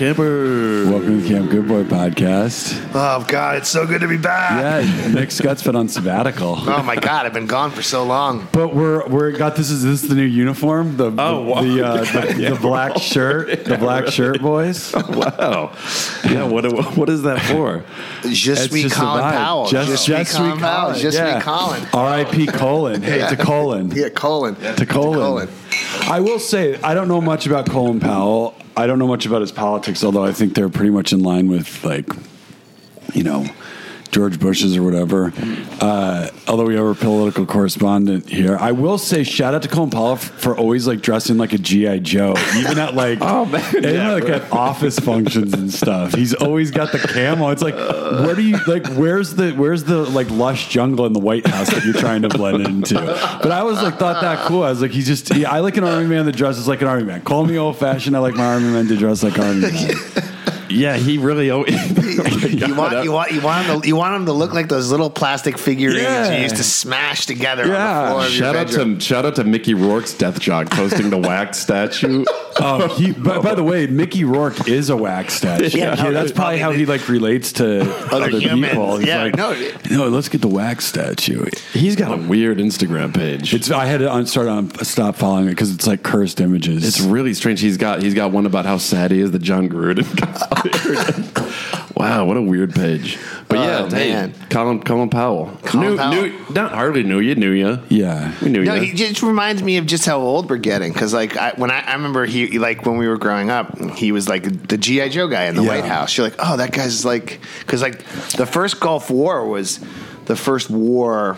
morning, camper. Welcome to the Camp Good Boy podcast. Oh God, it's so good to be back. Yeah, Nick Scott's been on sabbatical. Oh my God, I've been gone for so long. But we're we're got this is this is the new uniform the Oh, wow. the uh, the, Yeah, the black shirt the black shirt boys Wow. Yeah. What what is that for? Je It's suis just a Colin. Powell. Just, Je just suis Colin Powell. Je suis Colin. R.I.P. Colin. Hey, to Colin. Yeah, Colin. To Colin. I will say I don't know much about Colin Powell. I don't know much about his politics, although I think they're pretty much in line with like, you know, George Bush's or whatever. Uh, although we have a political correspondent here, I will say shout out to Colin Powell f- for always like dressing like a GI Joe, even at like Oh, man. even Yeah, like at office functions and stuff. He's always got the camo. It's like where do you like where's the where's the like lush jungle in the White House that you're trying to blend into? But I was like thought that cool. I was like he's just he, I like an army man that dresses like an army man. Call me old fashioned. I like my army men to dress like army men. Yeah, he really. Always, You want you want you want him to you want him to look like those little plastic figurines Yeah. you used to smash together Yeah. on the floor Shout out bedroom. to shout out to Mickey Rourke's death jock posting the wax statue. Oh, he, by, by the way, Mickey Rourke is a wax statue. Yeah, Yeah, no, that's probably how he like relates to other, humans. people. He's Yeah, like, no. no, let's get the wax statue. He's got a weird Instagram page. It's I had to start on stop following it because it's like cursed images. It's really strange. He's got he's got one about how sad he is that Jon Gruden got fired. wow, what a weird page. But Oh, yeah, hey, man. Colin Colin Powell. Colin knew, Powell. Knew, not hardly knew you, knew you. yeah. We knew No, you. he just reminds me of just how old we're getting. Because like I, when I, I remember he like when we were growing up, he was like the GI Joe guy in the Yeah. White House. You're like, oh, that guy's like because like the first Gulf War was the first war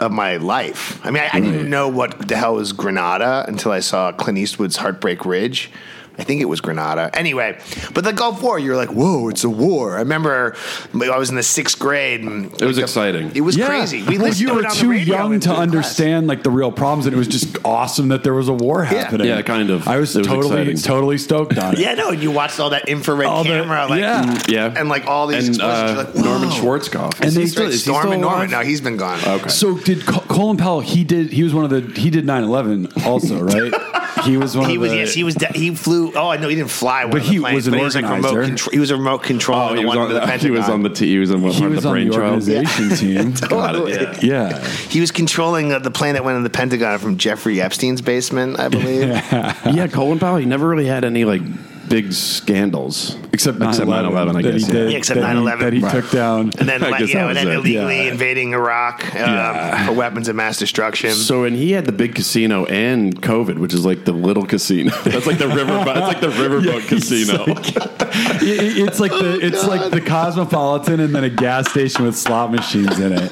of my life. I mean, I, I didn't know what the hell was Grenada until I saw Clint Eastwood's Heartbreak Ridge. I think it was Granada. Anyway, but the Gulf War, you're like, whoa, it's a war. I remember I was in the sixth grade. And It was like, the- exciting. It was Yeah. crazy. We well, listened you were it on the too young in to class. understand like the real problems, and it was just awesome that there was a war happening. Yeah, kind of. I was, was totally exciting. totally stoked on it. Yeah, no, and you watched all that infrared All the- camera, like, yeah. yeah, and like all these and explosions. uh, like, Norman. Schwarzkopf. And they still- is he Storm still and Norman. alive? No, he's been gone. Okay. So did Colin Powell? He did. He was one of the. He did 9-11 also, right? he was one He of was the. yes, he was de- he flew. Oh, I know he didn't fly. One But of the he planes, was an but he was like remote. organizer. Control, he was a remote control. Oh, he was, on, to the he was on the t- he was on, one he of was the on brain the trial. organization team. Got it, Totally. yeah. Yeah. He was controlling uh, the plane that went in the Pentagon from Jeffrey Epstein's basement, I believe. yeah, Colin Powell. He never really had any like big scandals, Except 9/11, 9/11, I that guess. He did, Yeah, except that 9/11. that he Right. took down. And then, like, guess you know, and then was illegally Yeah. invading Iraq um, Yeah. for weapons of mass destruction. So and he had the big casino and COVID, which is like the little casino. That's like the river. That's like the riverboat casino. It- it's like the it's like the Cosmopolitan and then a gas station with slot machines in it.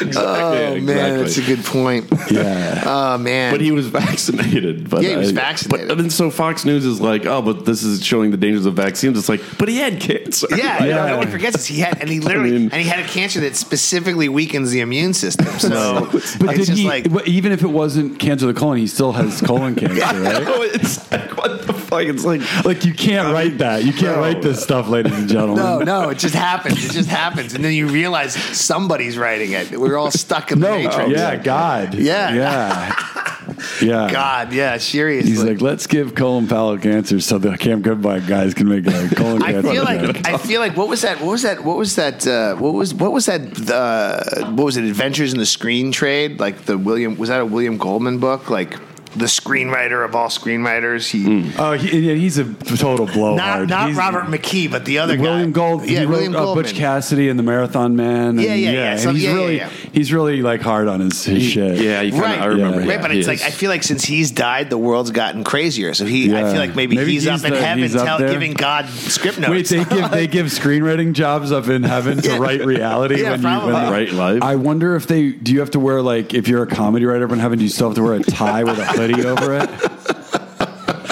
oh man, that's a good point. Yeah. Oh man, But he was vaccinated. But Yeah, he was I- vaccinated. But then so Fox News is like, oh, but this is showing the dangers of vaccines. It's like, but he had cancer. Yeah, Yeah. no, nobody forgets this. He had, and he literally, I mean- and he had a cancer that specifically weakens the immune system. So But it's did just he? like, but even if it wasn't cancer of the colon, he still has colon cancer, right? Oh, it's like, what the fuck? It's like, Like you can't write that. You can't No. write this stuff, ladies and gentlemen. no, no, it just happens. It just happens, and then you realize somebody's writing it. We're all stuck in the No, matrix. yeah, God. Yeah. Yeah. Yeah. God, yeah, seriously. He's like, let's give Colin Powell cancer so the Camp Good Boy guys can make a colon I cancer. feel like I feel like what was that? What was that? What was that? Uh, what was what was that? Uh, what was it? Adventures in the Screen Trade? Like the William was that a William Goldman book? Like the screenwriter of all screenwriters. He Oh, he, yeah, he's a total blowhard. not not He's- Robert McKee, but the other William guy. Gold. Yeah, he wrote, William uh, Goldman. Butch Cassidy and the Marathon Man. and- Yeah, yeah, yeah. and So- he's yeah, yeah, really, yeah. he's really like hard on his, his shit. yeah, you kinda, Right. I remember. Yeah. yeah, Right, but he it's is. like I feel like since he's died, the world's gotten crazier. So he, I Yeah. feel like maybe, Maybe he's, he's up in the- heaven, he's up tell, there. giving God script notes. Wait, they give they give screenwriting jobs up in heaven to Yeah. write reality Yeah, when you when probably. they- Right life. I wonder if they do you have to wear like if you're a comedy writer up in heaven, do you still have to wear a tie with a hoodie over it?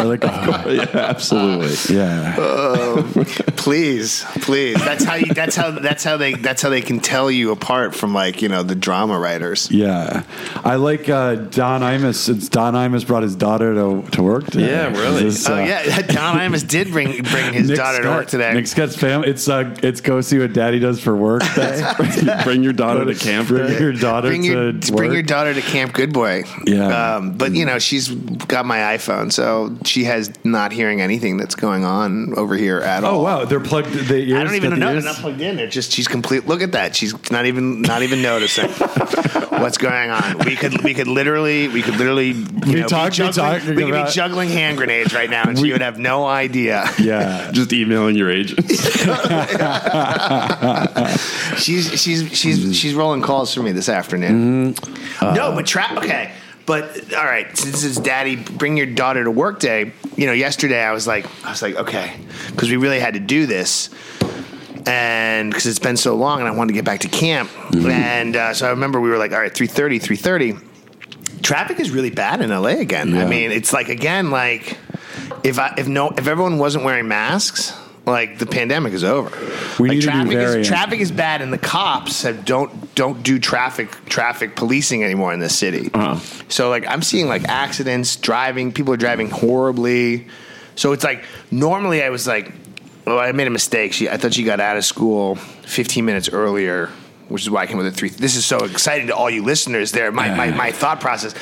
Or like a, yeah, absolutely. yeah. please, please. That's how you. That's how. That's how they. That's how they can tell you apart from like you know the drama writers. Yeah, I like uh, Don Imus. Since Don Imus brought his daughter to, to work today. Yeah, really? Is this, Oh uh, yeah, Don Imus did bring bring his Nick daughter to work today. Nick Scott's family. It's uh, it's go see what Daddy does for work day. Bring your daughter to camp. Bring your daughter bring your to bring work. your daughter to Camp Good Boy. Yeah. Um, but you know she's got my iPhone, so she she has not hearing anything that's going on over here at all. Oh wow, they're plugged. The ears I don't even the know. They're not plugged in. They're just she's complete. Look at that. She's not even not even noticing what's going on. We could we could literally we could literally you We know, talk- be juggling, talking we could be juggling hand grenades right now, and she would have no idea. Yeah. Just emailing your agents. She's she's she's she's rolling calls for me this afternoon. Mm-hmm. no, but trap. Okay, but all right. Since it's Daddy, bring your daughter to work day. You know, yesterday I was like, I was like, okay, because we really had to do this, and because it's been so long, and I wanted to get back to camp, Mm-hmm. and uh, so I remember we were like, all right, 3.30, 3.30. Traffic is really bad in LA again. I mean, it's like again, like if I if no if everyone wasn't wearing masks. Like the pandemic is over. We like need to do traffic is traffic is bad, and the cops have don't don't do traffic traffic policing anymore in this city. Uh-huh. So like I'm seeing like accidents, driving. People are driving horribly. So it's like normally I was like, oh, I made a mistake. She I thought she got out of school 15 minutes earlier, which is why I came with a three. This is so exciting to all you listeners. There, my my, my thought process.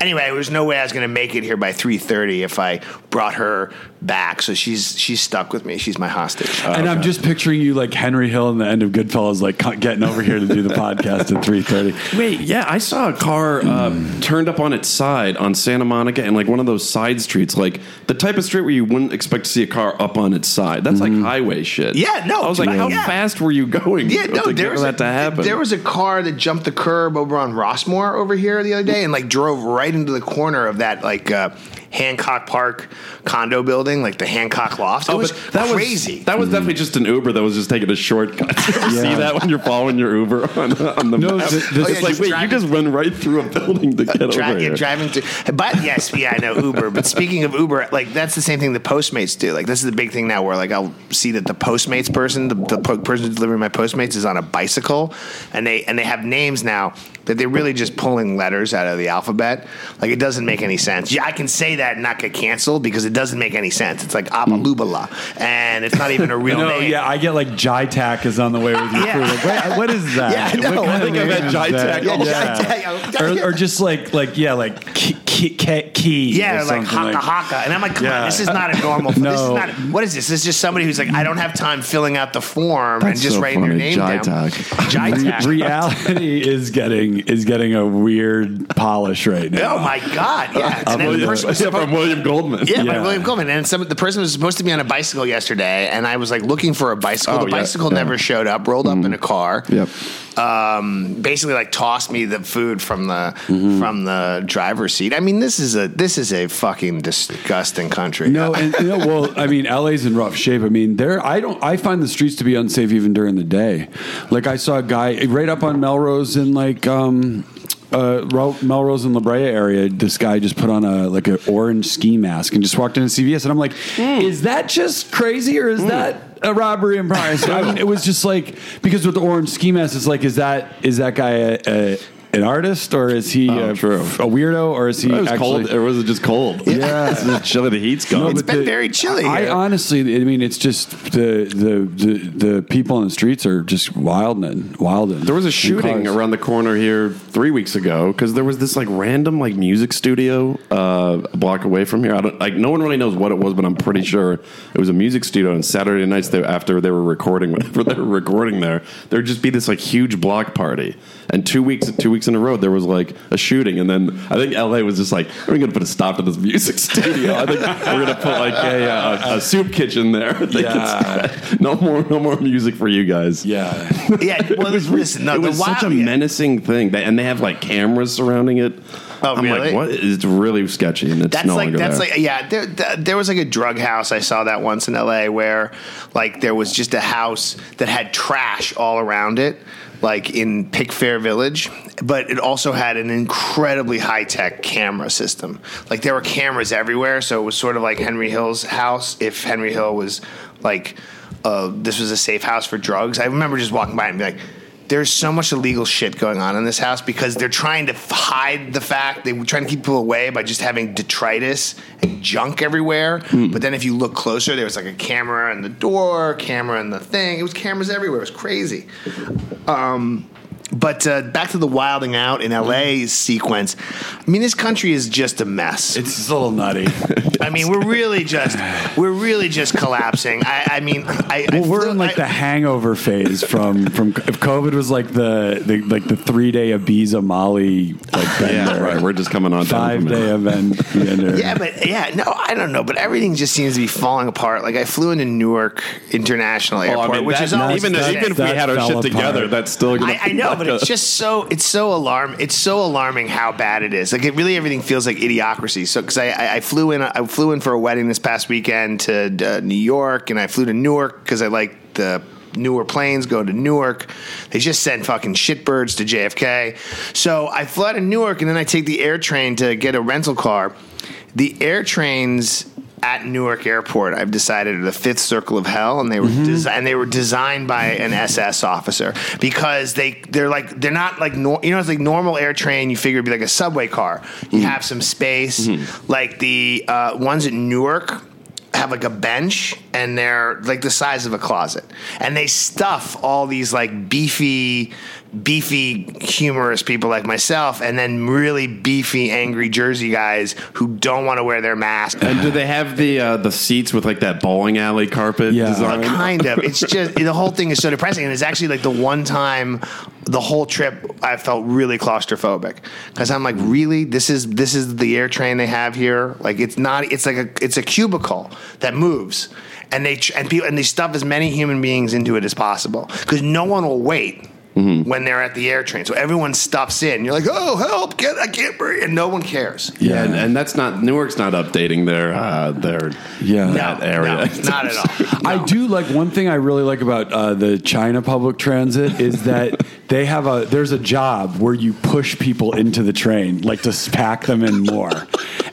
Anyway, there was no way I was going to make it here by 3:30 if I brought her back. So she's she's stuck with me. She's my hostage. and I'm just picturing you like Henry Hill in the end of Goodfellas, like getting over here to do the podcast at three thirty. Wait, yeah, I saw a car uh, turned up on its side on Santa Monica and like one of those side streets, like the type of street where you wouldn't expect to see a car up on its side. That's like highway shit. Yeah, no, I was like, yeah. how Yeah. fast were you going? Yeah, no, to there was that a, to happen. There was a car that jumped the curb over on Rossmore over here the other day and like drove right into the corner of that like uh, Hancock Park condo building, like the Hancock Loft. It Oh, was but that crazy. Was, that was definitely just an Uber that was just taking a shortcut. You Yeah. See that when you're following your Uber on, on the No, map? th- this- it's Oh, yeah, like, wait, driving- you just run right through a building to get Dri- over yeah, here. driving to, but yes, yeah, I know Uber. But speaking of Uber, like that's the same thing the Postmates do. Like this is the big thing now, where like I'll see that the Postmates person, the, the po- person delivering my Postmates, is on a bicycle, and they and they have names now that they're really just pulling letters out of the alphabet. Like it doesn't make any sense. Yeah, I can say that and not get canceled because it doesn't make any sense. It's like Abalubala, and it's not even a real No, name. yeah, I get like Jitac is on the way with you. Yeah. Like, wait, what is that? Yeah, I know. What kind I of think I've name had is Jitac that? all the. Or, or just like like yeah, like key, key, key Yeah, or like something haka haka, and I'm like, come on, this is not a normal. This is No. not. What is this? This is just somebody who's like, I don't have time filling out the form and just so writing their funny. name down. Jitac. Jitac. Reality is getting is getting a weird polish right now. Oh my god! Yeah, and then uh, the William, person was except from William Goldman. Yeah, by Yeah. William Goldman. And some the person was supposed to be on a bicycle yesterday, and I was like looking for a bicycle. Oh, the yeah, bicycle yeah. never showed up. Rolled up in a car. Yep. Um, basically, like tossed me the food from the Mm-hmm. from the driver's seat. I mean, this is a this is a fucking disgusting country. No, and, you know, well, I mean, LA's in rough shape. I mean, there, I don't, I find the streets to be unsafe even during the day. Like, I saw a guy right up on Melrose in like, um, uh, Ro- Melrose and La Brea area. This guy just put on a like an orange ski mask and just walked into CVS, and I'm like, is that just crazy or is that a robbery in progress? I mean, it was just like because with the orange ski mask, it's like, is that is that guy a, a an artist or is he Oh, a, a weirdo or is he It was actually cold, or was it just cold? Yeah. it's just chilly. The heat's gone. No, It's but been very chilly I here. honestly, I mean, it's just the the the, the people on the streets are just wilding, wilding. There was a shooting around the corner here three weeks ago because there was this like random like music studio uh, a block away from here. I don't like no one really knows what it was, but I'm pretty sure it was a music studio. And Saturday nights, they, after they were recording, whenever they were recording there, there would just be this like huge block party. And two weeks, two weeks in a row, there was like a shooting. And then I think LA was just like, we're going to put a stop to this music studio. I think we're going to put like a, uh, a soup kitchen there. I think Yeah. no more, no more music for you guys. yeah. yeah, well, listen, no, it was such a menacing thing, They- and they have like cameras surrounding it. Oh, I'm really? like, what? It's really sketchy, and it's That's no like longer that's there. like yeah. There, there, there was like a drug house. I saw that once in L.A. where like there was just a house that had trash all around it, like in Picfair Village, but it also had an incredibly high tech camera system. Like there were cameras everywhere, so it was sort of like Henry Hill's house. If Henry Hill was like uh, this was a safe house for drugs, I remember just walking by and be like. There's so much illegal shit going on in this house because they're trying to hide the fact they were trying to keep people away by just having detritus and junk everywhere. But then if you look closer, there was like a camera in the door, camera in the thing. It was cameras everywhere. It was crazy. Um, but uh, back to the wilding out in LA sequence. I mean, this country is just a mess. It's just a little nutty. I mean, we're really just we're really just collapsing. I, I mean, I, I we're flew- in like I- the hangover phase from from if COVID was like the, the like the three day Ibiza Molly like Yeah, right. We're just coming on down five day event. bender. Yeah, but yeah, no, I don't know, but everything just seems to be falling apart. Like I flew into Newark International Well, Airport, I mean, which that- is always even, the if, same. even if we had our shit apart. together, that's still gonna. I, I know, but it's just so it's so alarm it's so alarming how bad it is. Like it really everything feels like idiocracy. So because I, I I flew in I flew in for a wedding this past weekend to uh, New York, and I flew to Newark because I like the newer planes go to Newark. They just send fucking shitbirds to JFK. So I fly to Newark, and then I take the air train to get a rental car. The air trains at Newark Airport, I've decided the fifth circle of hell, and they were mm-hmm. desi- and they were designed by an SS officer because they they're like they're not like nor- you know it's like normal air train. You figure it'd be like a subway car. You mm-hmm. have some space. Mm-hmm. Like the uh, ones at Newark have like a bench and they're like the size of a closet and they stuff all these like beefy beefy humorous people like myself and then really beefy angry jersey guys who don't want to wear their mask. And do they have the uh, the seats with like that bowling alley carpet Yeah. design? kind of. It's just the whole thing is so depressing and it's actually like the one time the whole trip i felt really claustrophobic. Because i'm like really? This is this is the air train they have here? Like it's not it's like a it's a cubicle that moves and they and people and they stuff as many human beings into it as possible. Because no one will wait when they're at the air train. So everyone stops in. You're like oh help get i can't breathe and no one cares. Yeah, and, and that's not Newark's not updating their uh, their Yeah. that area. no, not at all. I do like one thing I really like about uh, the China public transit is that they have a there's a job where you push people into the train like to pack them in more,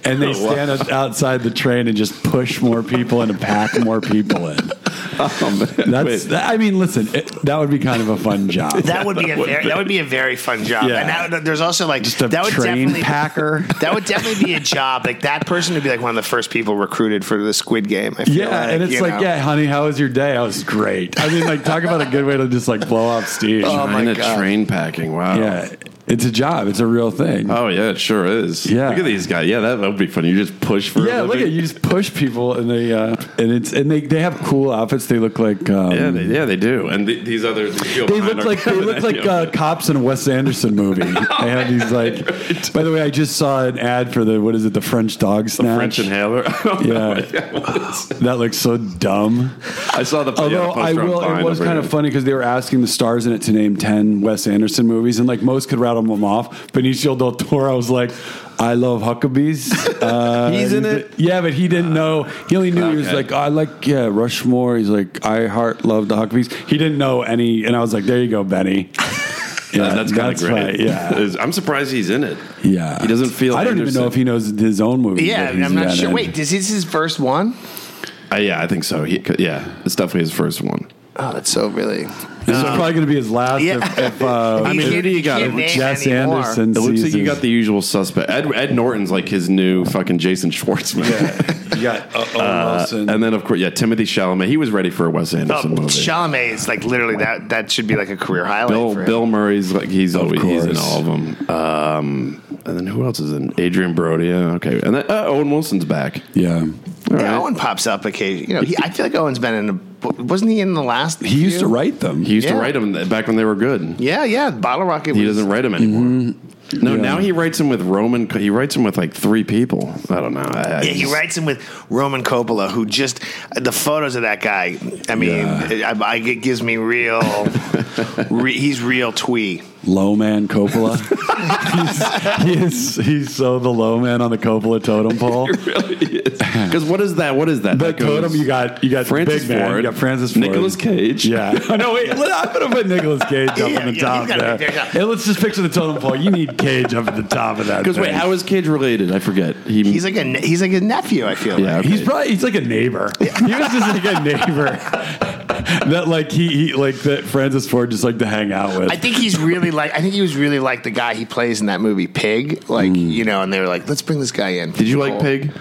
and they stand out- outside the train and just push more people and pack more people in. Oh, man. That's Wait. I mean, listen, it, that would be kind of a fun job. That would be a very, that would be a very fun job. Yeah. And that, there's also like Just a that would train definitely packer. That would definitely be a job. Like that person would be like one of the first people recruited for the Squid Game. I feel Yeah, like, and it's like, know. yeah, honey, how was your day? I was great. I mean, like, talk about a good way to just like blow off steam. Oh, my God. Train packing. Wow. yeah, it's a job. It's a real thing. Oh yeah, it sure is. Yeah. Look at these guys. Yeah, that would be funny. You just push for. a Yeah, look at you just push people and they uh, and it's and they, they have cool outfits. They look like um, Yeah, they, yeah, they do. And th- these other these people they look like they look like uh, cops in a Wes Anderson movie. they have these like. By the way, I just saw an ad for the what is it? The French dog snatch. The French inhaler. Yeah. that looks so dumb. I saw the. Although yeah, the I will, it was kind of funny because they were asking the stars in it to name ten Wes Anderson movies, and like most could rattle them off. Benicio del Toro was like, "I love Huckabees." Uh, He's in it? Yeah, but he didn't know. He only knew he was Okay. like, "I like yeah Rushmore." He's like, "I heart love the Huckabees." He didn't know any, and I was like, "There you go, Benny." Yeah, that's kind of great. right. Yeah, I'm surprised he's in it. yeah. He doesn't feel. I don't even know if he knows his own movie. Yeah, I'm not sure. in. Wait, is this his first one? Uh, yeah, I think so. He, yeah, it's definitely his first one. Oh, that's so really. This is probably going to be his last. Yeah. If, if, uh, I mean, who do you got? can't name Jess anymore. Anderson. It looks like you got the usual suspect. Ed, Ed Norton's like his new fucking Jason Schwartzman. You got uh, Owen Uh, Wilson. and then of course, yeah, Timothée Chalamet. He was ready for a Wes Oh, Anderson movie. Chalamet is like literally that. That should be like a career highlight. Bill for him. Bill Murray's like he's always he's in course. all of them. Um, and then who else is in? Adrien Brody. Yeah, okay. And then uh, Owen Wilson's back. yeah. All Yeah. Owen pops up occasionally. You know, he, I feel like Owen's been in. A, wasn't he in the last? He used to write them. He used to write them back when they were good. Yeah, yeah. Bottle Rocket. Was He was, doesn't write them mm-hmm. anymore. No, Yeah. now he writes them with Roman. He writes them with like three people. I don't know. I, I Yeah, he just- writes him with Roman Coppola, who just the photos of that guy. I mean, Yeah. I, I, it gives me real. re, he's real twee. Low man Coppola. he's, he is, he's so the low man on the Coppola totem pole. really is. Because what is that? What is that? The That totem you got you got Francis big man, Ford, you got Francis Ford, Nicolas Cage. Yeah. Oh, no, wait. I'm gonna put Nicolas Cage up Yeah, on the yeah, top he's there. be yeah. Hey, let's just picture the totem pole. You need Cage up at the top of that. Because wait, how is Cage related? I forget. He, He's like a ne- he's like a nephew. I feel Yeah, like. okay. He's probably he's like a neighbor. He was just like a neighbor that like he, he like that Francis Ford just like to hang out with. I think he's really like. I think he was really like the guy he plays in that movie Pig. Like you know, and they were like, let's bring this guy in. Did you like Pig?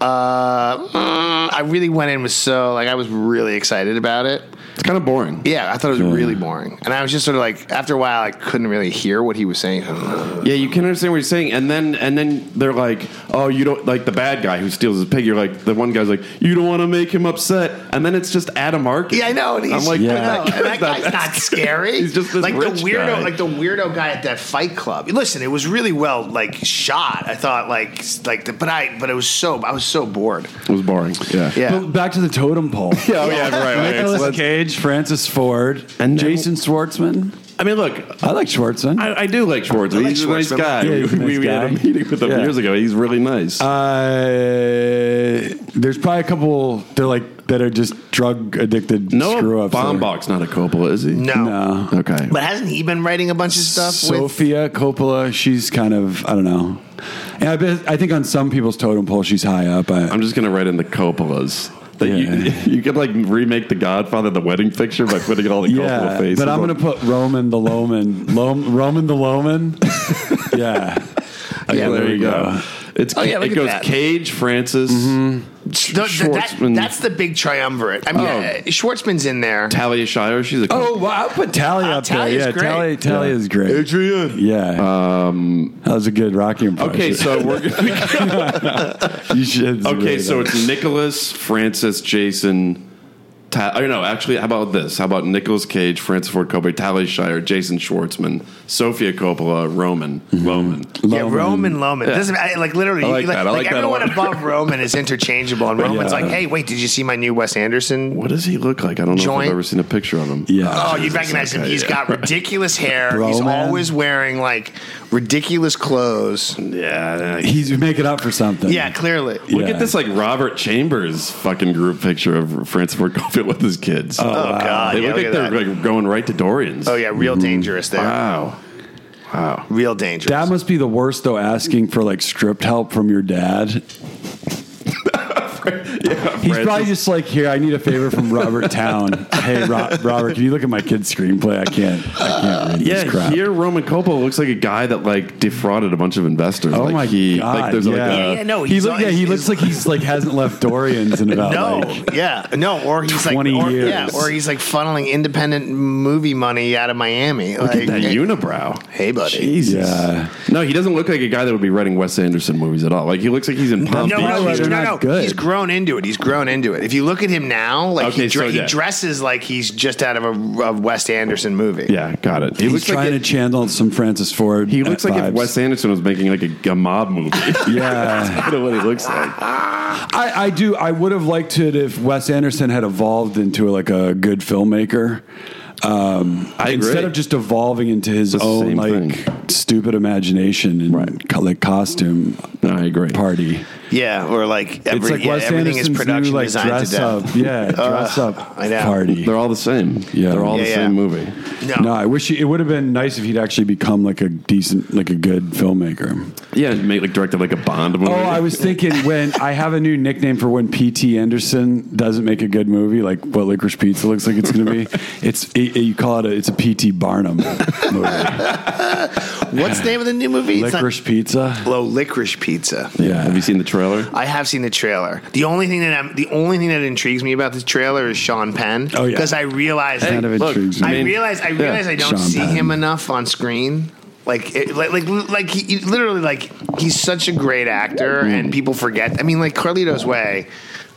Uh, mm, I really went in with so like I was really excited about it. It's kind of boring. Yeah, I thought it was hmm. really boring, and I was just sort of like, after a while, I couldn't really hear what he was saying. Yeah, you can understand what he's saying, and then and then they're like, "Oh, you don't like the bad guy who steals his pig." You're like, the one guy's like, "You don't want to make him upset," and then it's just Adam Arkin. Yeah, I know. And he's, I'm like, I Yeah. know, and that That's guy's not- not scary. He's just this like the weirdo, guy. like the weirdo guy at that Fight Club. Listen, it was really well like shot. I thought like like, the, but I but it was so I was so bored. It was boring. Yeah. Yeah. But back to the totem pole. Yeah, oh, yeah, right. right. Nicolas Let's- Cage, Francis Ford, And and Jason Schwartzman. I mean, look, I like Schwartzman. I, I do like Schwartzman. Like he's a nice Schwartzman. guy. Yeah, he's a we, nice we had a guy. meeting with him Yeah. years ago. He's really nice. Uh, there's probably a couple. They're like that are just drug addicted screw no, ups. Baumbach's not a Coppola, is he? No. No. Okay. But hasn't he been writing a bunch of stuff with? Sofia Coppola, she's kind of I don't know. And I, bet, I think on some people's totem pole she's high up. I, I'm just gonna write in the Coppolas. That Yeah. you, you could like remake the Godfather, the wedding picture, by putting it all the yeah, faces. but I'm on- gonna put Roman the Loman, Lom, Roman the Loman. yeah, Yeah, there you go. It's Oh, yeah, look it at goes that. Cage, Francis, The- the- that- Schwartzman. that's the big triumvirate. I mean, Oh. uh, Schwartzman's in there. Talia Shire. She's a Oh, well, I'll put Tally Uh, up there. Yeah, great. Tally, Tally is great. Adrian. Yeah, um, that was a good Rocky impression. Okay, so we're gonna, you should. okay, so nice. it's Nicholas, Francis, Jason. Ta- I don't know. Actually, how about this? How about Nicolas Cage, Francis Ford Coppola, Talia Shire, Jason Schwartzman, Sofia Coppola, Roman, mm-hmm. Loman. Yeah, Roman Loman. Doesn't I, like literally I like like, that. I like that everyone above Roman is interchangeable, and Roman's Yeah. like, "Hey, wait, did you see my new Wes Anderson?" What does he look like? I don't know if I've ever seen a picture of him. Yeah. Oh, you recognize him? okay, He's yeah. got ridiculous hair. He's Roman. always wearing like ridiculous clothes. Yeah. He's making up for something. Yeah, clearly. Look at this like Robert Chambers fucking group picture of Francis Ford Coppola with his kids. Oh, oh God, They yeah, look look like they're that. like going right to Dorrian's. Oh yeah, real mm-hmm. dangerous there. Wow. Wow. Real dangerous. That must be the worst though. Asking for like script help from your dad. yeah, He's probably just like, here, I need a favor from Robert Towne. Hey, Ro- Robert, can you look at my kid's screenplay? I can't, I can't read this Yeah, crap. here Roman Coppola looks like a guy that like defrauded a bunch of investors. Oh like my he, god! Like there's yeah. like a, yeah, no, he he's look, yeah, he he's- looks like he's like hasn't left Dorrian's in about no, like yeah, no, or he's like, 20 or, years. yeah, or he's like funneling independent movie money out of Miami. look like, at that hey, unibrow. hey, buddy. Jesus. Yeah. No, he doesn't look like a guy that would be writing Wes Anderson movies at all. Like he looks like he's in Palm No, Beach. Probably no, why he's, they're no, not no. good. He's grown into it. He's grown into it. If you look at him now, like Okay, he, dre- so, yeah. he dresses like he's just out of a, a Wes Anderson movie. Yeah, got it. He he's looks trying like to channel some Francis Ford. he looks like vibes. if Wes Anderson was making like a, a mob movie. Yeah, I don't know what he looks like. I, I do. I would have liked it if Wes Anderson had evolved into like a good filmmaker. Um, I agree. instead of just evolving into his the own same like thing. stupid imagination and Right. co- like costume I agree. party. Yeah, or like every, it's like yeah, Wes everything is production new like designed dress to death. up, yeah, uh, dress up I know. party. They're all the same. Yeah. they're all Yeah, the yeah. same movie. No, No, I wish he, it would have been nice if he'd actually become like a decent, like a good filmmaker. Yeah, make like directed like a Bond movie. Oh, I was thinking when I have a new nickname for when P.T. Anderson doesn't make a good movie, like what Licorice Pizza looks like it's going to be. It's it, you call it a, it's a P.T. Barnum movie. What's the name of the new movie? It's not- Licorice Pizza. Low licorice pizza. Yeah. Have you seen the trailer? I have seen the trailer. The only thing that I'm, the only thing that intrigues me about this trailer is Sean Penn. Oh, yeah. because I realize Kind of intrigues me. I realize I realize I don't Sean see Penn. him enough on screen. Like, it, like, like, like, he, he- literally, like, he's such a great actor, Mm. and people forget. I mean, like Carlito's Way.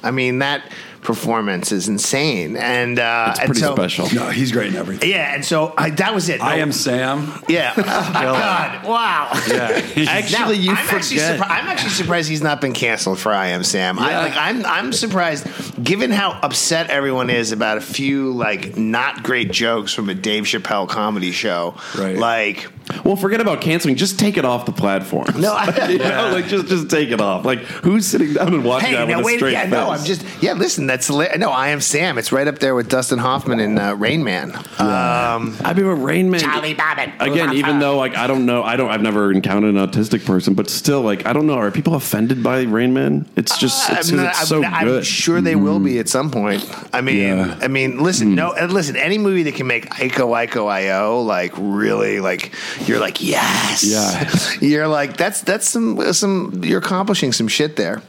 I mean, that performance is insane, and uh, It's and pretty so, special. No, he's great in everything. Yeah, and so I, that was it. I am Sam. Yeah. Oh, God. Wow. Actually, you I'm Actually surpri- I'm actually surprised he's not been canceled for I Am Sam. I, like, I'm I'm surprised, given how upset everyone is about a few like not great jokes from a Dave Chappelle comedy show. Right. Like, Well, forget about canceling. Just take it off the platform. No, I- you know, like just just take it off. Like who's sitting down and watching hey, that now with a wait, straight yeah, face? no, I'm just yeah. Listen, that's li- no, I Am Sam. It's right up there with Dustin Hoffman and uh, Rain Man. Um, I mean, with Rain Man. Charlie Babbitt. Again, even though like I don't know, I don't, I've never encountered an autistic person, but still, like I don't know, are people offended by Rain Man? It's just, it's, I'm, not- it's I'm so I'm good. sure they will be at some point. I mean, Yeah. I mean, listen, no, listen. Any movie that can make Ico Ico Io like really like you're like yes, Yeah. you're like that's that's some some you're accomplishing some shit there.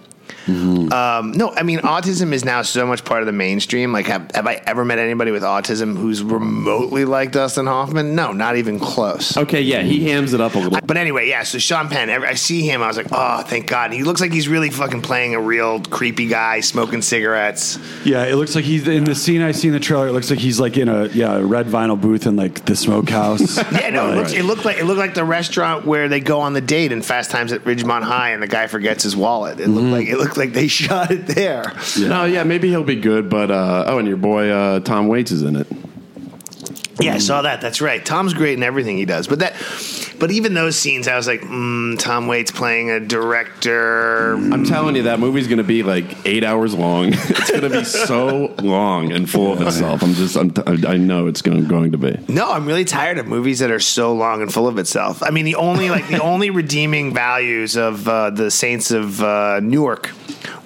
Um, no, I mean autism is now so much part of the mainstream. Like, have, have I ever met anybody with autism who's remotely like Dustin Hoffman? No, not even close. Okay, yeah, he hams it up a little. But anyway, yeah. So Sean Penn, every- I see him. I was like, oh, thank God. He looks like he's really fucking playing a real creepy guy, smoking cigarettes. Yeah, it looks like he's in the scene I see in the trailer. It looks like he's like in a yeah a red vinyl booth in like the smokehouse. Yeah, no, it, looks, it looked like it looked like the restaurant where they go on the date in Fast Times at Ridgemont High, and the guy forgets his wallet. It looked like it looked like they shot it there. No, yeah, maybe he'll be good, but uh, oh, and your boy uh, Tom Waits is in it. Yeah, I saw that. That's right. Tom's great in everything he does. But that, but even those scenes, I was like, mm, Tom Waits playing a director. I'm telling you, that movie's going to be like eight hours long. it's going to be so long and full of itself. I'm just, I'm, I know it's going, going to be. No, I'm really tired of movies that are so long and full of itself. I mean, the only like the only redeeming values of uh, the Saints of uh, Newark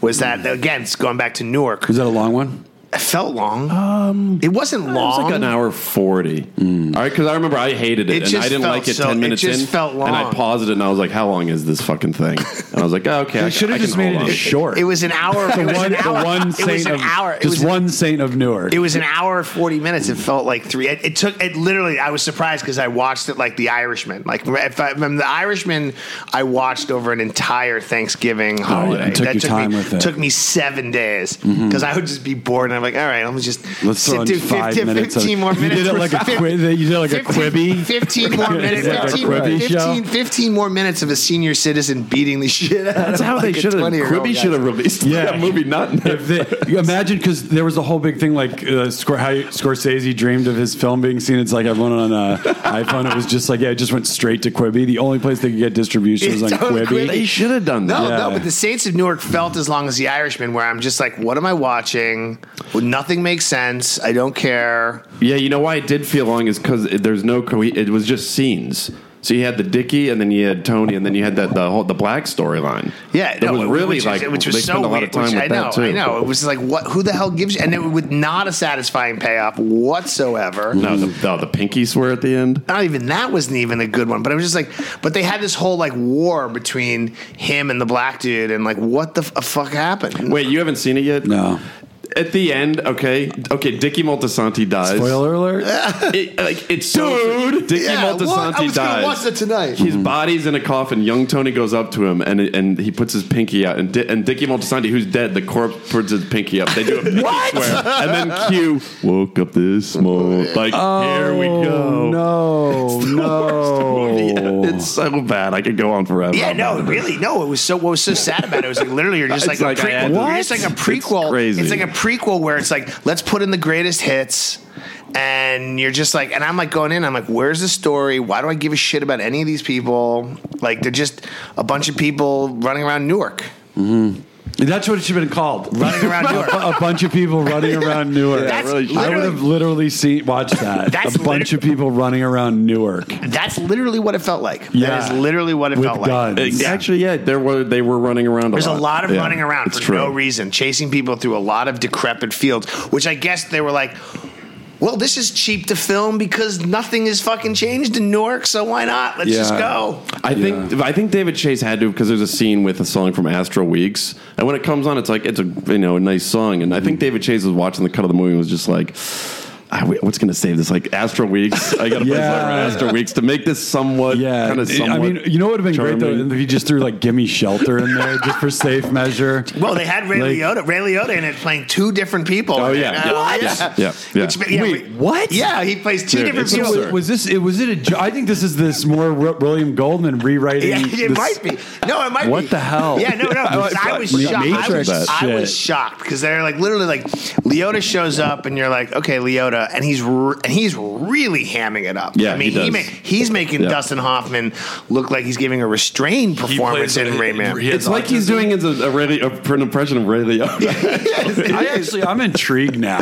was that again, it's going back to Newark. Is that a long one? It felt long. Um, it wasn't long. It was like an hour forty. All right, because I remember I hated it, It and I didn't like it so- ten it minutes just in. felt long. and I paused it, and I was like, "How long is this fucking thing?" And I was like, oh, "Okay, I They should have just made hold it short. It was an hour. the one, an hour. the one it was saint an of hour. It just was one saint of Newark. It was an hour forty minutes. It felt like three. It, it took. It literally. I was surprised because I watched it like The Irishman. Like if I, from The Irishman, I watched over an entire Thanksgiving holiday. Oh, you took that your took time me, with it. Mm-hmm. Took me seven days because I would just be bored and I'm like, all right, let me just Let's sit through 15, minutes. of- 15 more you minutes. did it like a Fif- qui- You did it like a 15 15 more minutes. Like a 15, Quibi show? 15, 15 more minutes of a senior citizen beating the shit out That's of how like they should have. 20-year-old Quibi guy. should have released Yeah. that movie. Not If they, you imagine because there was a whole big thing like uh, Scor- how Scorsese dreamed of his film being seen. It's like everyone on uh, iPhone. It was just like yeah, it just went straight to Quibi. The only place they could get distribution was on It's on Quibi. Quibi. they should have done that. No, Yeah. no, but the Saints of Newark felt as long as the Irishman, where I'm just like, what am I watching? Well, nothing makes sense. I don't care. Yeah, you know why it did feel long is because there's no co- it was just scenes. So you had the Dickie, and then you had Tony, and then you had that the whole the black storyline. Yeah, that no, was really which like is, which was they so spent a lot weird, of time which with I know, that too. I know. It was like, what? Who the hell gives? you And it with not a satisfying payoff whatsoever. No, the, the the pinky swear at the end. Not even that wasn't even a good one. But I was just like, but they had this whole like war between him and the black dude, and like, what the f- fuck happened? Wait, you haven't seen it yet? No. At the end, okay, okay, Dickie Moltisanti dies. Spoiler alert. It, like it's so Dude, Dickie yeah, what? I was gonna dies. watch that tonight. His body's in a coffin. Young Tony goes up to him and and he puts his pinky out. And Di- and Dickie Moltisanti, who's dead, the corpse puts his pinky up. They do a pinky swear, and then Q woke up this small. Like here we oh, go. No, it's no. It's so bad. I could go on forever. Yeah, no, really, no. It was so. What was so sad about it was like literally you're just like, It's a like I had prequel. to- You're just like a prequel. It's crazy. It's like a prequel where it's like let's put in the greatest hits, and you're just like, and I'm like going in. I'm like, where's the story? Why do I give a shit about any of these people? Like they're just a bunch of people running around Newark. Mm-hmm. That's what it should have been called. Running around Newark. a bunch of people running around Newark. That's really should. I would have literally seen watched that. That's a bunch lit- of people running around Newark. that's literally what it felt like. Yeah. That is literally what it With felt like. guns. Ex- Yeah. Actually, yeah, there were they were running around. There's a lot of Yeah, running around it's for true. no reason, chasing people through a lot of decrepit fields, which I guess they were like, well, this is cheap to film because nothing is fucking changed in Newark, so why not? Let's just go. I think I think David Chase had to because there's a scene with a song from Astral Weeks, and when it comes on, it's like it's a you know a nice song, and I think mm-hmm. David Chase was watching the cut of the movie and was just like. "Ah, wait, What's going to save this? Like Astral Weeks, I got to play Yeah. something around Astral Weeks to make this somewhat, Yeah, kind of. I mean, you know what would have been great though if you just threw like "Gimme Shelter" in there just for safe measure. Well, they had Ray Like- Liotta, Ray Liotta in it playing two different people. Oh, yeah. it. Yeah. Uh, What? yeah. Yeah. Yeah. Which- yeah, Wait, we- what? Yeah, he plays two Dude, different people. absurd. Was this? It was it a? jo- I think this is this more Ro- William Goldman rewriting. Yeah, it this- might be. No, it might be. What be. the hell? Yeah, no, no. because I was shocked. I was, I was shocked because they're like literally like Liotta shows up and you're like, okay, Liotta, and he's r- and he's really hamming it up. Yeah, I mean, he does. ma- he's making Yeah. Dustin Hoffman look like he's giving a restrained performance in Rain Man. he- It's like he's doing as a, a, Ray, a, an impression of Ray Liotta. I actually, I'm intrigued now.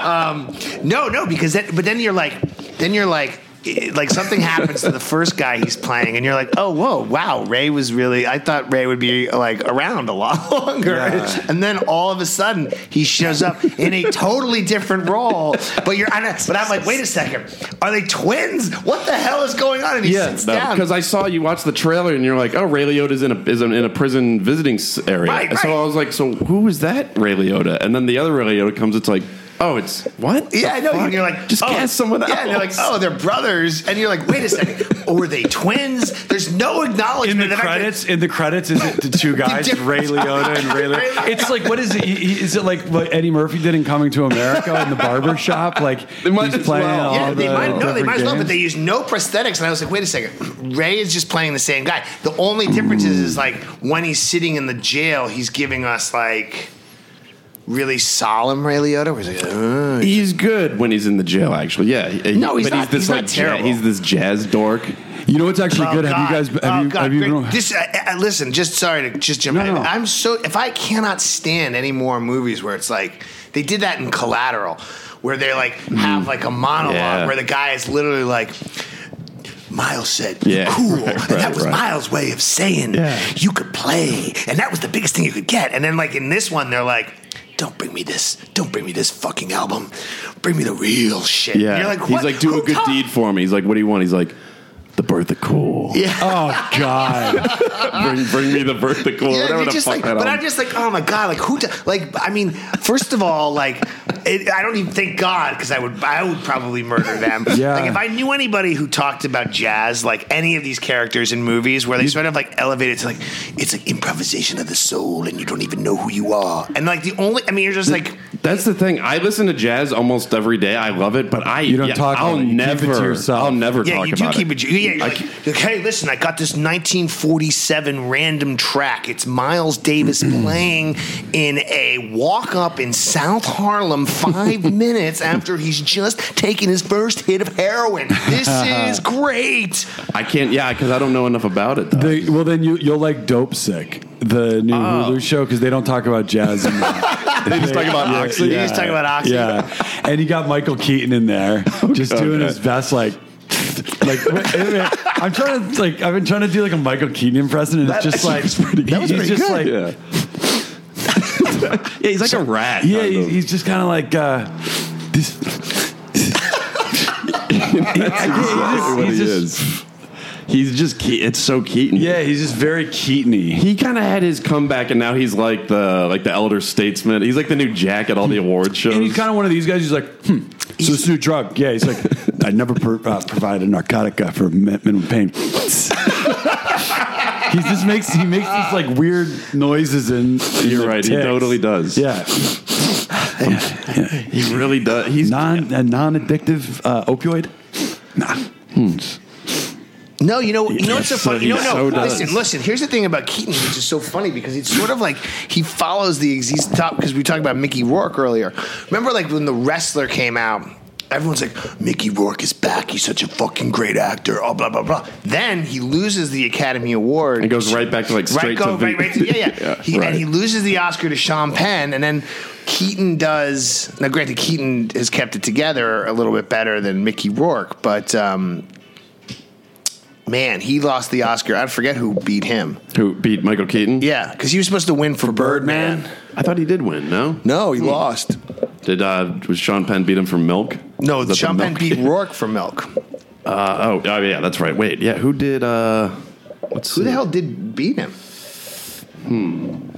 Um, no, no, because then, but then you're like, then you're like, it- like something happens to the first guy he's playing, and you're like, oh, whoa, wow, Ray was really. I thought Ray would be like around a lot longer, Yeah. and then all of a sudden he shows up in a totally different role. But you're, know- but I'm like, wait a second, are they twins? What the hell is going on? And he sits down because I saw you watch the trailer and you're like, oh, Ray Liotta's in a is in a prison visiting area. Right, And So. I was like, so who is that Ray Liotta? And then the other Ray Liotta comes. It's like, oh, it's what? Yeah, I know. And you're like, just oh, cast someone else. Yeah, and you're like, oh, they're brothers, and you're like, wait a second, or were they twins? There's no acknowledgement In the of fact that- credits, in the credits, is it the two guys, different- Ray Liotta and Ray? Ray Liotta? Liotta. It's like what is it? He- he- Is it like what Eddie Murphy did in Coming to America in the barber shop? Like They might he's as playing well. all Yeah, the they might no, they different might as well, but they use no prosthetics. And I was like, wait a second, Ray is just playing the same guy. The only difference is, is like when he's sitting in the jail, he's giving us like really solemn Ray Liotta. He's like. He's good when he's in the jail. Actually, yeah. He- No, he's but not- He's this he's not like ja- terrible. he's this jazz dork. You know what's actually Oh, good? Have you guys? Have oh you? God, have you great. This, uh, uh, listen, just sorry to just jump No, in. no. I'm so if I cannot stand any more movies where it's like they did that in Collateral, where they like have like a monologue Yeah. where the guy is literally like. Miles said, Yeah, cool. right, and that right, was right. Miles' way of saying Yeah. you could play. And that was the biggest thing you could get. And then, like, in this one, they're like, don't bring me this. Don't bring me this fucking album. Bring me the real shit. Yeah, You're like, he's what? like, do Who a good deed for me. He's like, what do you want? He's like, the birth of cool. Yeah. Oh God! bring, bring me the birth of cool. Yeah, Whatever you're the just fuck like, that but album- I'm just like, oh my god, like who? do- like, I mean, first of all, like, it, I don't even thank God because I would, I would probably murder them. Yeah. Like if I knew anybody who talked about jazz, like any of these characters in movies where they sort of like elevate it to like, it's like improvisation of the soul, and you don't even know who you are, and like the only, I mean, you're just like. That's the thing. I listen to jazz almost every day. I love it, but I You don't talk I'll about it. You keep it never. to yourself. I'll never Yeah, talk you do about keep it. it. Yeah, you're I like, keep- like, hey, listen, I got this 1947 random track. It's Miles Davis playing in a walk up in South Harlem five minutes after he's just taken his first hit of heroin. This is great. I can't. Yeah, because I don't know enough about it. Though. They, well, then you you'll like Dope Sick, the new Hulu show, because they don't talk about jazz. In they just talk about Yeah, Oxy. You just talk about Oxy. Yeah, and you got Michael Keaton in there, just doing okay. his best, like. Like I'm trying to like I've been trying to do like a Michael Keaton impression and it's just like That was he's pretty just good. like Yeah. yeah, he's like a rat. yeah he's, he's just kind of like uh, this. exactly what he's he just- is. He's just. Ke- It's so Keaton. Yeah, he's just very Keaton-y. He kind of had his comeback, and now he's like the like the elder statesman. He's like the new Jack at all the award shows. And he's kind of one of these guys who's like, hmm, so this new drug. Yeah, he's like, I never per, uh, provide a narcotic uh, for mi- minimum pain. he just makes he makes these like weird noises and You're right. He ticks. totally does. Yeah, he really does. He's non a non-addictive uh, opioid. Nah, No, you know, you know what's so funny? He no. so does. listen, listen. Here's the thing about Keaton, which is so funny because it's sort of like he follows the he's top because we talked about Mickey Rourke earlier. Remember, like when the wrestler came out. Everyone's like, Mickey Rourke is back. He's such a fucking great actor. Oh, blah blah blah. Then he loses the Academy Award and goes right back to like right, straight go, to right, right to, yeah, yeah. he, right. And he loses the Oscar to Sean Penn, and then Keaton does. Now, granted, Keaton has kept it together a little bit better than Mickey Rourke, but um, man, he lost the Oscar. I forget who beat him. Who beat Michael Keaton? Yeah, because he was supposed to win for, Birdman. I thought he did win. No, No, he lost. did uh, was Sean Penn beat him for Milk? No, Was the Sean Penn beat Rourke for Milk. Uh, oh, oh, yeah, that's right. Wait, yeah, who did? uh Let's Who see. the hell did beat him?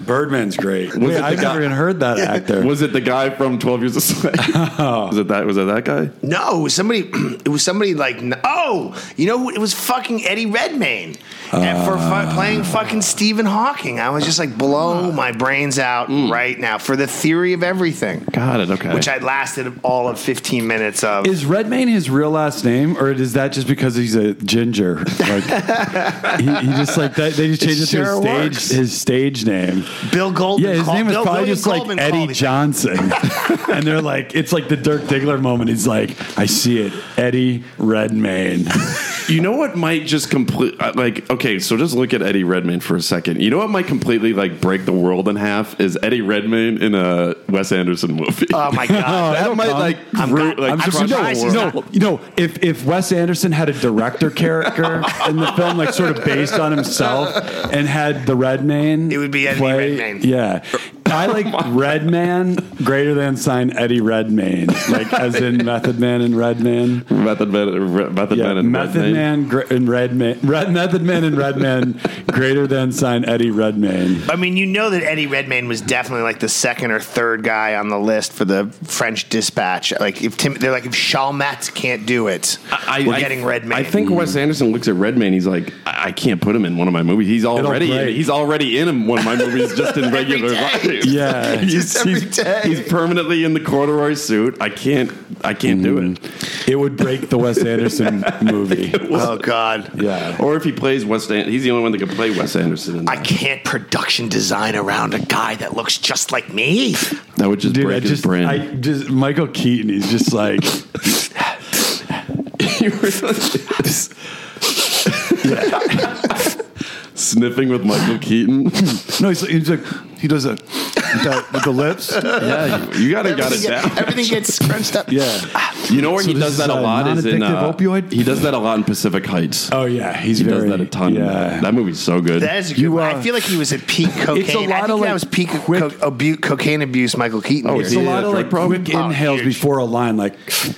Birdman's great. Wait, it I've guy- never even heard that actor. Was it the guy from Twelve Years a Slave? was it that? Was it that guy? No, it was somebody. It was somebody like oh, you know, it was fucking Eddie Redmayne and for fu- ah. playing fucking Stephen Hawking. I was just like, blow ah. my brains out hmm. right now for the theory of everything, Got it. Okay. which I lasted all of fifteen minutes of. Is Redmayne his real last name, or is that just because he's a ginger? Like he, he just like that, they just changed it to sure his stage his stage name. Bill Goldman. Yeah, his called- name is Bill- probably William just like Goldman Eddie. Johnson, and they're like, it's like the Dirk Diggler moment. He's like, I see it, Eddie Redmayne. You know what might just complete uh, like okay, so just look at Eddie Redmayne for a second. You know what might completely like break the world in half is Eddie Redmayne in a Wes Anderson movie. Oh my god. that might like I'm ru- glad- like I'm crush surprised the he's world. not- You know, if if Wes Anderson had a director character in the film, like sort of based on himself, and had the Redmayne, It would be Eddie play, Redmayne. Yeah, I like Redman greater than sign Eddie Redmayne, like as in Method Man and Redman. Method Man, uh, Re- Method Yeah, Man, and Method Redmayne. Man gr- and Redman, Red, Method Man and Redman greater than sign Eddie Redmayne. I mean, you know that Eddie Redmayne was definitely like the second or third guy on the list for the French Dispatch. Like if Tim, they're like if Chalamet can't do it, I, we're I- getting Redmayne. I think Wes hmm. Anderson looks at Redmayne. He's like, I, I can't put him in one of my movies. He's already in, he's already in one of my movies just in regular day. Life. Yeah. he's, every he's- day. he's permanently in the corduroy suit. I can't, I can't do it. Mm-hmm. It would break the Wes Anderson movie. oh god, Yeah. Or if he plays Wes, An- he's the only one that can play Wes Anderson. In I can't production design around a guy that looks just like me. that would just Dude, break I his just, brain. I just Michael Keaton. He's just like, Sniffing with Michael Keaton. no, he's, he's like, he does it with, that, with the lips. yeah, you, you gotta got it Everything, down. get- everything gets scrunched up. Yeah. You know where So he this does is that a a lot is in non-addictive uh, opioid? He does that a lot in Pacific Heights. Oh yeah, he's he very, does that a ton. Yeah. That movie's so good. That is a good You, one. uh, I feel like he was at peak cocaine. I lot think of, that like, was peak quick- co- abu- cocaine abuse. Michael Keaton. Oh, here. is It's a lot a of like quick Oh, inhales huge. before a line. Like,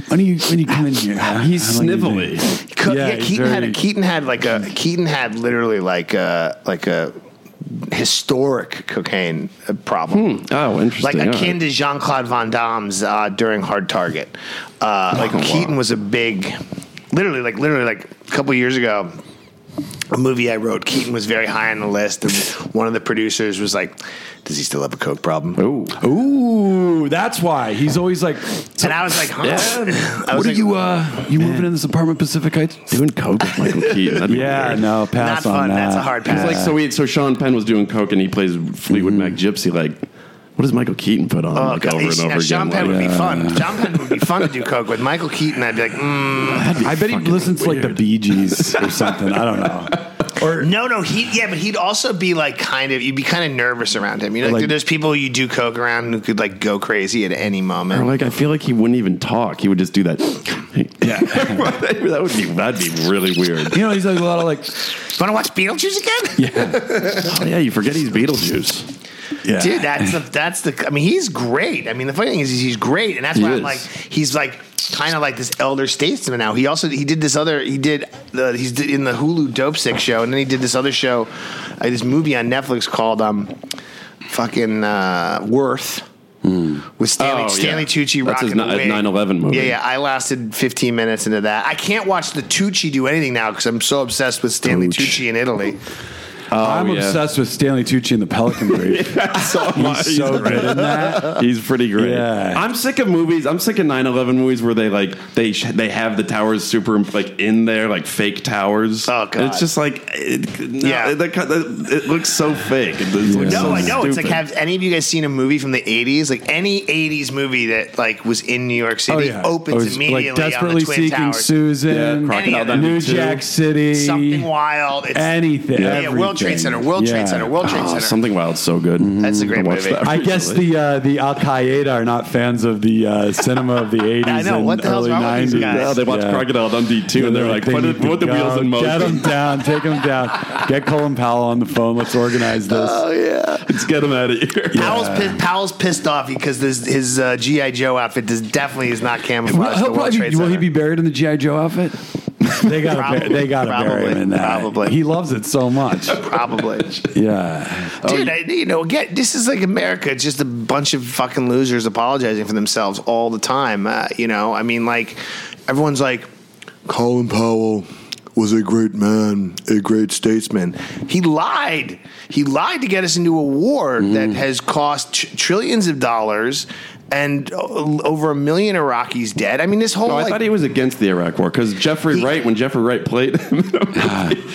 when you when you come in here. He's How long you snivelly. Co- Yeah, yeah, he's Keaton had a very- Keaton had like a Keaton had literally like a like a historic cocaine uh, problem. Oh, Like interesting. All akin to Jean Claude Van Damme's uh, during Hard Target. Uh, like wow. Keaton was a big, literally, like literally, like a couple years ago, a movie I wrote. Keaton was very high on the list, and one of the producers was like, "Does he still have a coke problem?" Ooh. Ooh, that's why he's always like. and I was like, "Huh?" I What was are like, you? Uh, you moving in this apartment, Pacific Heights? Doing coke with Michael Keaton. That'd be Yeah, weird. no, pass Not on fun. that. That's a hard It's pass. like so. He, so Sean Penn was doing coke, and he plays Fleetwood Mac Gypsy. Like, what does Michael Keaton put on Oh, like God. over and Now, over Sean again? Penn would Like, be fun. Sean Penn would be fun to do coke with. Michael Keaton, I'd be like, mm. I bet he fucking listens to like the. Bee Gees or something. I don't know. Or no, no, he yeah, but he'd also be like kind of you'd be kind of nervous around him. You know, like, Like- there's people you do coke around who could like go crazy at any or moment. like I feel like he wouldn't even talk. He would just do that. Yeah. that would be that'd be really weird. you know, he's like a lot of like. Want to watch Beetlejuice again? Yeah. Oh yeah, you forget he's Beetlejuice. Yeah. Dude, that's the that's the. I mean, he's great. I mean, the funny thing is, he's great, and that's He why I'm like, he's like kind of like this elder statesman now. He also he did this other he did the he's did in the Hulu Dopesick show, and then he did this other show, uh, this movie on Netflix called um, fucking uh, Worth. With Stanley, Oh, Stanley yeah. Tucci That's his rocking the ni- wig. 9/11 movie. Yeah, yeah. I lasted 15 minutes into that. I can't watch the Tucci do anything now because I'm so obsessed with Stanley Tucci. Tucci in Italy. Oh, I'm Oh, yeah. obsessed with Stanley Tucci and the Pelican Brief. so. He's so good in that. He's pretty great. Yeah. I'm sick of movies. I'm sick of 9/11 movies where they like they sh- they have the towers super like in there like fake towers. Oh, God. And it's just like it, no, Yeah. that kind it looks so fake. It looks No, so I know. It's like, have any of you guys seen a movie from the '80s? Like any '80s movie that like was in New York City Oh yeah, opens It was, immediately like desperately on the Twin seeking Towers. Susan, Yeah, Crocodile Any- New 2. Jack City, Something wild. It's, anything. Yeah, yeah, World Trade. Center, World Trade Center, World Trade Oh, Center. something wild, so good. That's a great I watched movie. that I guess recently. the uh, the Al Qaeda are not fans of the uh, cinema of the 80s I know, and what the hell's early wrong with 90s. guys? Yeah, they watched Yeah. Crocodile Dundee too, and they're like, they put, need it, to put the go. wheels in motion. Get them down. Take them down. Get Colin Powell on the phone. Let's organize this. Oh yeah. Let's get them out of here. Powell's, pi- Powell's pissed off because this, his uh, GI Joe outfit does, definitely is not camouflage. he'll the World Trade will Center. he be buried in the GI Joe outfit? They got Probably. they got to bury him in that. Probably. He loves it so much. Probably. Yeah. Dude, I, you know, again, this is like America. It's just a bunch of fucking losers apologizing for themselves all the time. Uh, you know, I mean, like, everyone's like, Colin Powell was a great man, a great statesman. He lied. He lied to get us into a war Mm-hmm. that has cost tr- trillions of dollars and uh, over a million Iraqis dead. I mean, this whole No, I like, thought he was against the Iraq War because Jeffrey He- Wright, when Jeffrey Wright played him in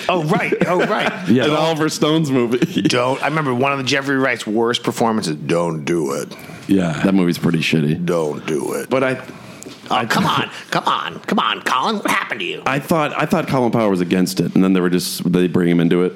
oh right, oh right, Yeah. in Oliver Stone's movie, Don't. I remember one of the Jeffrey Wright's worst performances. Don't do it. Yeah. that movie's pretty shitty. Don't do it. But I, Oh, come on, come on, come on, Colin. What happened to you? I thought I thought Colin Powell was against it, and then they were just they bring him into it.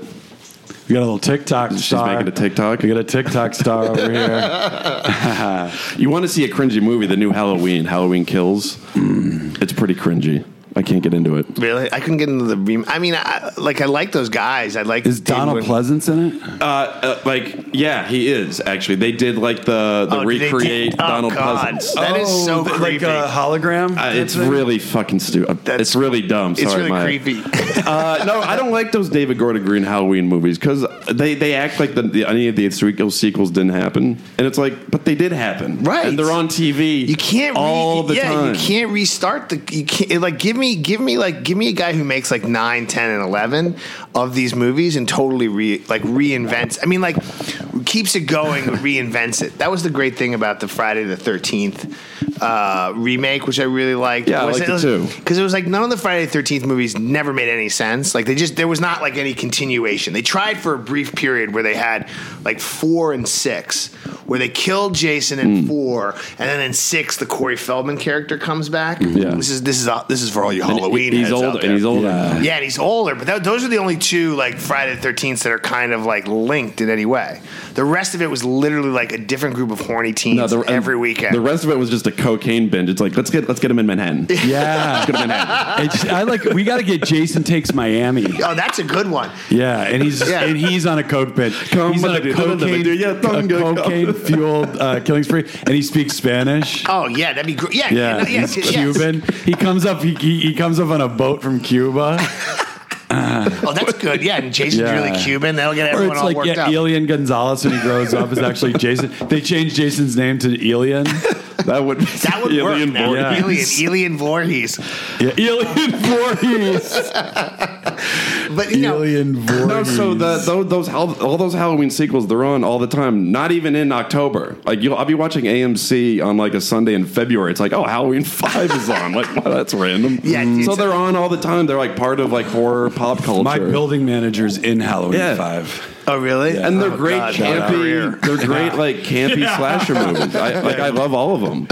We got a little TikTok She's star. making a TikTok. We got a TikTok star over here. You want to see a cringy movie? The new Halloween, Halloween Kills. Mm. It's pretty cringy. I can't get into it. Really? I couldn't get into the. Rem- I mean, I, like I like those guys. I like. Is Donald Win- Pleasence in it? Uh, uh, like, yeah, he is actually. They did like the the Oh, did they recreate take- oh, Donald God. Pleasence. That is so th- creepy. Like a hologram? Uh, it's Thing? really fucking stupid. That's- It's really dumb. Sorry, It's really my- creepy. Uh, no, I don't like those David Gordon Green Halloween movies because they, they act like the, the, any of the sequels sequels didn't happen, and it's like, but they did happen, Right. And they're on TV. You can't all re- the yeah, time. you can't restart the. You can't like give me give me like give me a guy who makes like 9, 10, and eleven of these movies and totally re like reinvents. I mean, like keeps it going, reinvents it. That was the great thing about the Friday the Thirteenth uh, remake, which I really liked. Yeah, I liked it too. Because it was like none of the Friday the Thirteenth movies never made any sense. Like they just there was not like any continuation. They tried for a brief period where they had like four and six, where they killed Jason in Hmm. four, and then in six the Corey Feldman character comes back. Yeah. this is this is this is for all you And Halloween. He's heads out older, there. and he's older. Yeah. Yeah, and he's older, but that, those are the only two like Friday the 13th that are kind of like linked in any way. The rest of it was literally like a different group of horny teens No, the- every weekend. The rest of it was just a cocaine binge. It's like let's get let's get him in Manhattan. Yeah. Let's get him in Manhattan. It's, I like. We got to get Jason takes Miami. oh, that's a good one. Yeah, and he's Yeah. and he's on a coke binge. Come he's on on, a dude. cocaine, Yeah, a cocaine fueled uh, killing spree, and he speaks Spanish. Oh yeah, that'd be great. Yeah, Yeah, no, yes, he's yes. Cuban. He comes up. He, he he comes up on a boat from Cuba, Oh, that's good. Yeah, and Jason's Yeah. really Cuban. That'll get or everyone it's all like worked yeah, up. Elian Gonzalez when he grows up is actually Jason. They changed Jason's name to Elian. That would be that would work. Alien Now. Alien, Alien Voorhees. Yeah, Elian Voorhees. But you know, Voorhees. No, so the, those, those all those Halloween sequels they're on all the time. Not even in October. Like you'll, I'll be watching AMC on like a Sunday in February. It's like oh Halloween Five is on. Like wow, that's random. Yeah, so they're on all the time. They're like part of like horror pop culture. my building manager's in Halloween Yeah. Five. oh really? and they're Oh, great God, campy. They're great like campy slasher movies. I, like I love all of them.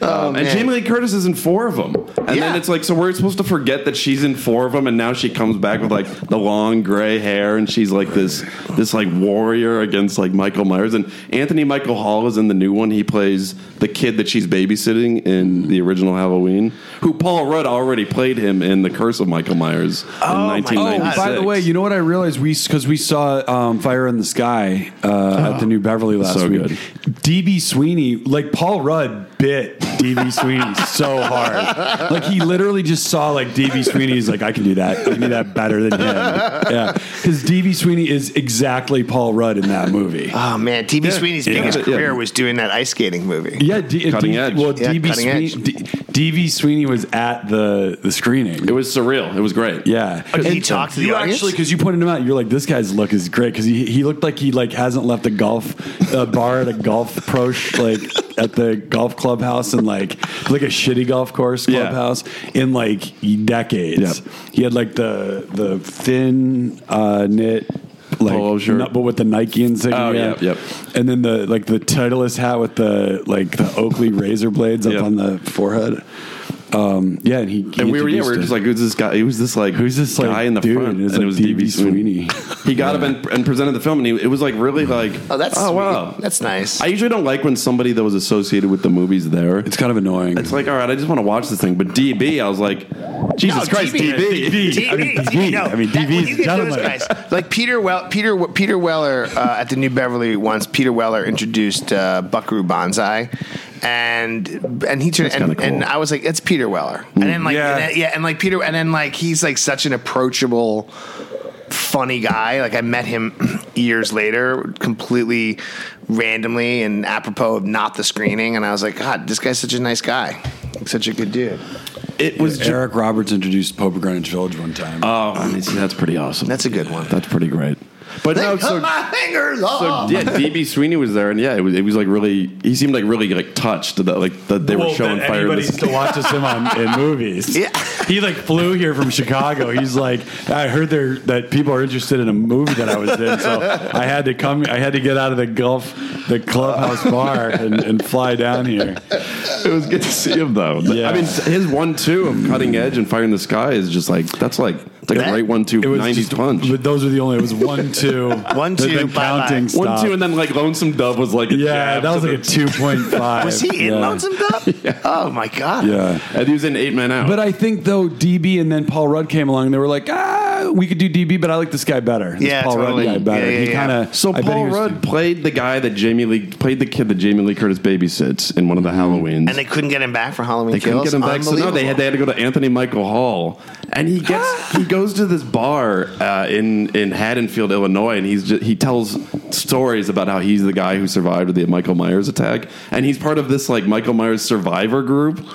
Um, and. Jamie Lee Curtis is in four of them. And Yeah. then it's like, so we're supposed to forget that she's in four of them, and now she comes back with like the long gray hair, and she's like this this like warrior against like Michael Myers. And Anthony Michael Hall is in the new one. He plays the kid that she's babysitting in the original Halloween. Who Paul Rudd already played him in The Curse of Michael Myers in Oh, my God. 1996. by the way, you know what I realized? We because we saw um, Fire in the Sky uh, at the New Beverly last So week. good. DB Sweeney, like Paul Rudd, bit DB Sweeney so hard. Like he literally just saw like DB Sweeney. He's like, I can do that. I can do that better than him. Yeah, because DB Sweeney is exactly Paul Rudd in that movie. Oh man, DB Sweeney's Yeah. biggest Yeah. career was doing that ice skating movie. Yeah, D- Cutting D- edge. Well, Yeah, DB cutting Sweeney, edge. D- Sweeney was at the the screening. It was surreal. It was great. Yeah, did he And talk to the you audience? actually because you pointed him out. You're like, this guy's look is great because he he looked like he like hasn't left a golf uh, bar at a golf pro sh- like at the golf clubhouse and like like a shitty golf course clubhouse in like decades. Yep. He had like the the thin uh, knit. Like, Polo shirt. but with the Nike insignia, Oh, yeah, yep. and then the like the Titleist hat with the like the Oakley razor blades up Yep. on the forehead. Um, yeah, and he, he And we were, yeah, we were just like, who's this guy? Who's this like, Who's this, like, guy in the dude? front? And and like it was DB DB Sweeney. Sweeney. he got up and, and presented the film, and he, it was like really like, Oh, that's oh sweet. wow, That's nice. I usually don't like when somebody that was associated with the movies there. It's kind of annoying. It's like, all right, I just want to watch this thing. But DB, I was like, Jesus No, Christ, DB. DB. DB, I mean, DB. no, I mean, DB when is you get those gentleman. guys, like Peter well, Peter Peter Weller uh, at the New Beverly once. Peter Weller introduced uh, Buckaroo Banzai, and and he turned and, cool. and I was like, it's Peter Weller, and then like Yeah. and then- yeah, and like Peter, and then like he's like such an approachable. Funny guy. Like I met him years later, completely randomly and apropos of not the screening, and I was like, God, this guy's such a nice guy, such a good dude. It was just, Eric Roberts introduced Pope of Greenwich Village one time. oh, I mean, see, that's pretty awesome. That's a good one. That's pretty great. But They no, cut so, my fingers so yeah, DB Sweeney was there, and yeah, it was it was like really. He seemed like really like touched that like that they were showing that fire. in Anybody still watches him on in movies. Yeah. He like flew here from Chicago. He's like, I heard there that people are interested in a movie that I was in, so I had to come. I had to get out of the Gulf the clubhouse uh. bar and, and fly down here. It was good to see him though. Yeah. I mean, his one-two of cutting edge and fire in the sky is just like that's like it's like a That- great one-two It was 90s just, punch. but those are the only. It was one two, One, the- two, the bye-bye. counting One two, and then like Lonesome Dove was like a yeah, jab that was to like a two point five. Was he in yeah. Lonesome Dove? Oh my god. Yeah. and he was in eight men out. But I think though DB and then Paul Rudd came along, and they were like, ah, we could do DB, but I like this guy better. This Yeah, Paul totally. Rudd guy better. Yeah, yeah, he kind of so Paul Rudd played the guy that Jamie Lee played the kid that Jamie Lee Curtis babysits in one of the Halloweens. And they couldn't get him back for Halloween They couldn't Kills. get him back, so no, they had they had to go to Anthony Michael Hall, and he gets he goes to this bar uh, in in Haddonfield, Illinois, and he's just, he tells stories about how he's the guy who survived the Michael Myers attack, and he's part of this like Michael Myers survivor group.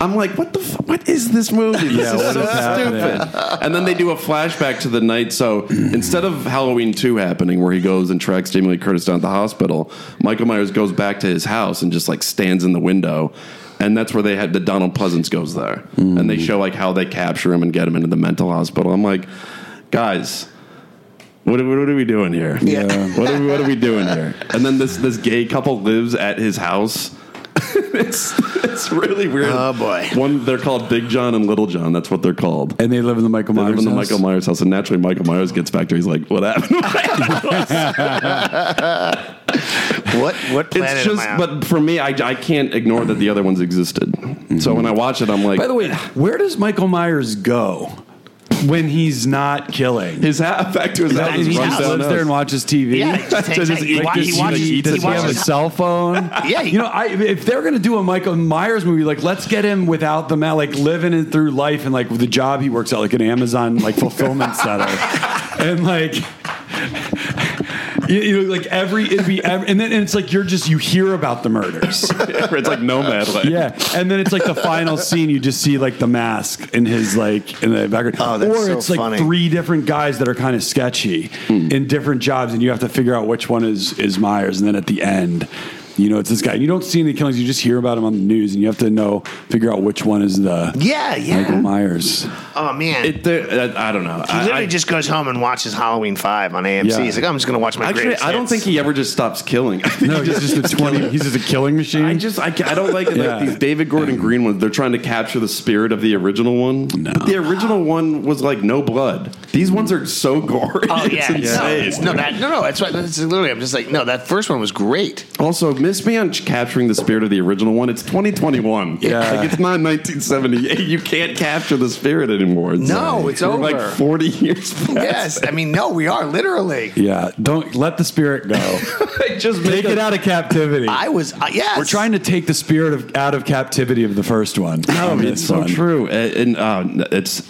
I'm like, what the? F- what is this movie? This Yeah, is what so is happening? stupid. And then they do a flashback to the night. So instead of Halloween two happening, where he goes and tracks Jamie Lee Curtis down at the hospital, Michael Myers goes back to his house and just like stands in the window. And that's where they had the Donald Pleasence goes there, mm. and they show like how they capture him and get him into the mental hospital. I'm like, guys, what are, what are we doing here? Yeah. what are we, what are we doing here? And then this this gay couple lives at his house. it's it's really weird. Oh, boy. One they're called Big John and Little John. That's what they're called. and they live in the Michael They Myers. live in the house? Michael Myers house, and naturally Michael Myers gets back there. He's like, "What happened?" to my house?" What what planet it's just, am I on? but for me, I, I can't ignore that the other ones existed. So mm-hmm. when I watch it, I'm like, By the way, where does Michael Myers go when he's not killing? his house back to his house. and he runs just down lives house. there and watches TV. Yeah, he just takes- Does he wa- he watches- Does he he have a watches- cell phone? Yeah, he- you know, I, if they're gonna do a Michael Myers movie, like let's get him without the ma like living it through life and like with the job he works at, like an Amazon like fulfillment center, and like. You, you know, like every it'd be every, and then and it's like you're just you hear about the murders, it's like nomad. Like. yeah, and then it's like the final scene. You just see like the mask in his like in the background, Oh, that's or so it's like funny. three different guys that are kind of sketchy hmm. in different jobs, and you have to figure out which one is is Myers. And then at the end, you know, it's this guy. You don't see any killings; you just hear about him on the news, and you have to know figure out which one is the yeah, yeah. Michael. Myers. Oh man. It, there- I, I don't know. he literally I- just goes home and watches Halloween Five on AMC. Yeah. He's like, I'm just going to watch my actually, I don't hits." think he ever just stops killing. No, he's just a twenty. He's just a killing machine. I just I, I don't like it. Yeah. Like these David Gordon Green ones. They're trying to capture the spirit of the original one. No. But the original one was like no blood. These ones are so gory. Oh it's yeah, no, it's- no, that, no, no. That's right. That's literally. I'm just like, no, that first one was great. Also, miss me on capturing the spirit of the original one. It's 2021. Yeah. like it's not 1978. You can't capture the spirit anymore. It's No, like, it's we're over. Like 40 years. Past. Yes, I mean, no, we are literally. yeah, don't let the spirit go. I just Take it out of captivity. I was. Uh, yes, We're trying to take the spirit of out of captivity of the first one. No, on it's so one. true. And uh, it's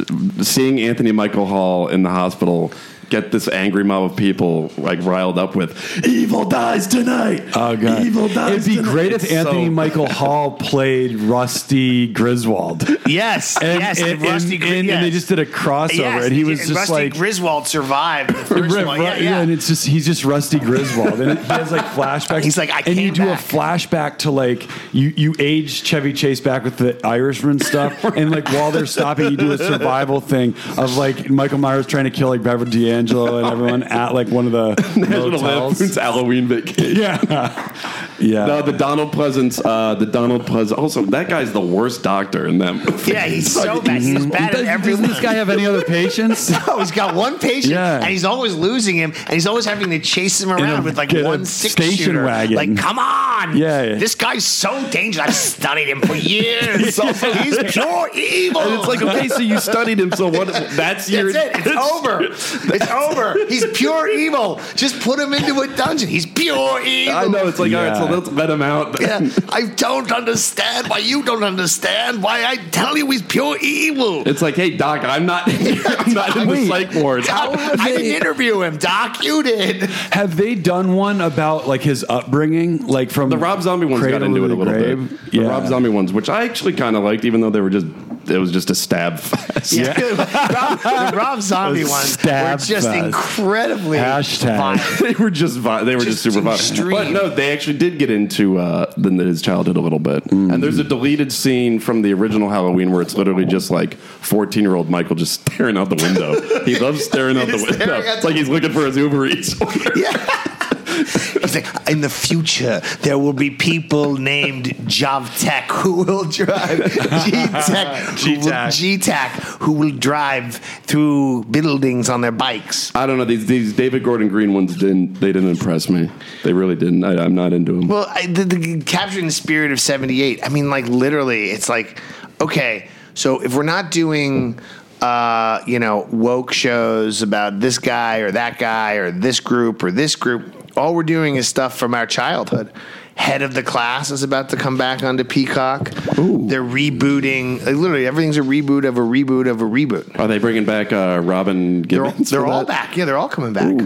seeing Anthony Michael Hall in the hospital get this angry mob of people like riled up with "Evil dies tonight." Oh god, Evil dies. It'd be tonight." great if It's Anthony so- Michael Hall played Rusty Griswold. Yes, yes, and, Rusty and, Gri- and they just did a crossover, Yes, and he was and just Rusty like. Griswold survived the first Right, one. Yeah, right, yeah. and it's just he's just Rusty Griswold, and he has like flashbacks. He's like, I and you do back. a flashback to like you you age Chevy Chase back with the Irishman stuff, and like while they're stopping, you do a survival thing of like Michael Myers trying to kill like Beverly D'Angelo and everyone at like one of the National motels. Lampoon's Halloween Vacation. Yeah, yeah. No, the Donald Pleasence. Uh, the Donald Pleasence. Also, that guy's the worst doctor in them. yeah, he's so bad. He's bad at Does, everyone. doesn't this guy have any other patients? No, he's got one patient, Yeah. and he's always losing him, and he's always having to chase him around a- with like one six station shooter. wagon. Like, come on, Yeah, yeah. this guy's so dangerous. I've studied him for years. he's pure evil. And it's like, okay, so you studied him, so what? That's your. That's it. It's over. It's over. He's pure evil. Just put him into a dungeon. He's pure evil. I know. It's like, all right, so let's let him out. Yeah, I don't understand why you don't understand why I tell you he's pure evil. It's like, hey, doc, I'm not. I'm not in the psych ward. Doc, I didn't interview him, Doc. You did. Have they done one about like his upbringing, like from The Rob Zombie ones got into it a little grave? bit. The Yeah. Rob Zombie ones, which I actually kind of liked, even though they were just it was just a stab fest. Rob, the Rob Zombie ones were Stab just fest. incredibly Hashtag. violent. they were just vi- they were just, Just super extreme. But no, they actually did get into uh, the, his childhood a little bit. Mm. And there's a deleted scene from the original Halloween where it's literally just like 14 year old Michael just staring out the window. he loves staring out the He's window. staring It's like he's looking for his Uber Eats. Yeah. It's like, in the future, there will be people named Javtek who will drive G-Tech, who will- G-Tac. G-Tac, who will drive through buildings on their bikes. I don't know these these David Gordon Green ones didn't they didn't impress me. They really didn't. I, I'm not into them. Well, I, the, the capturing the spirit of '78. I mean, like literally, it's like okay. So if we're not doing, uh, you know, woke shows about this guy or that guy or this group or this group, all we're doing is stuff from our childhood. Head of the Class is about to come back onto Peacock. They're rebooting. Like, literally, everything's a reboot of a reboot of a reboot. Are they bringing back uh, Robin They're, Givens? they're all back. Yeah, they're all coming back.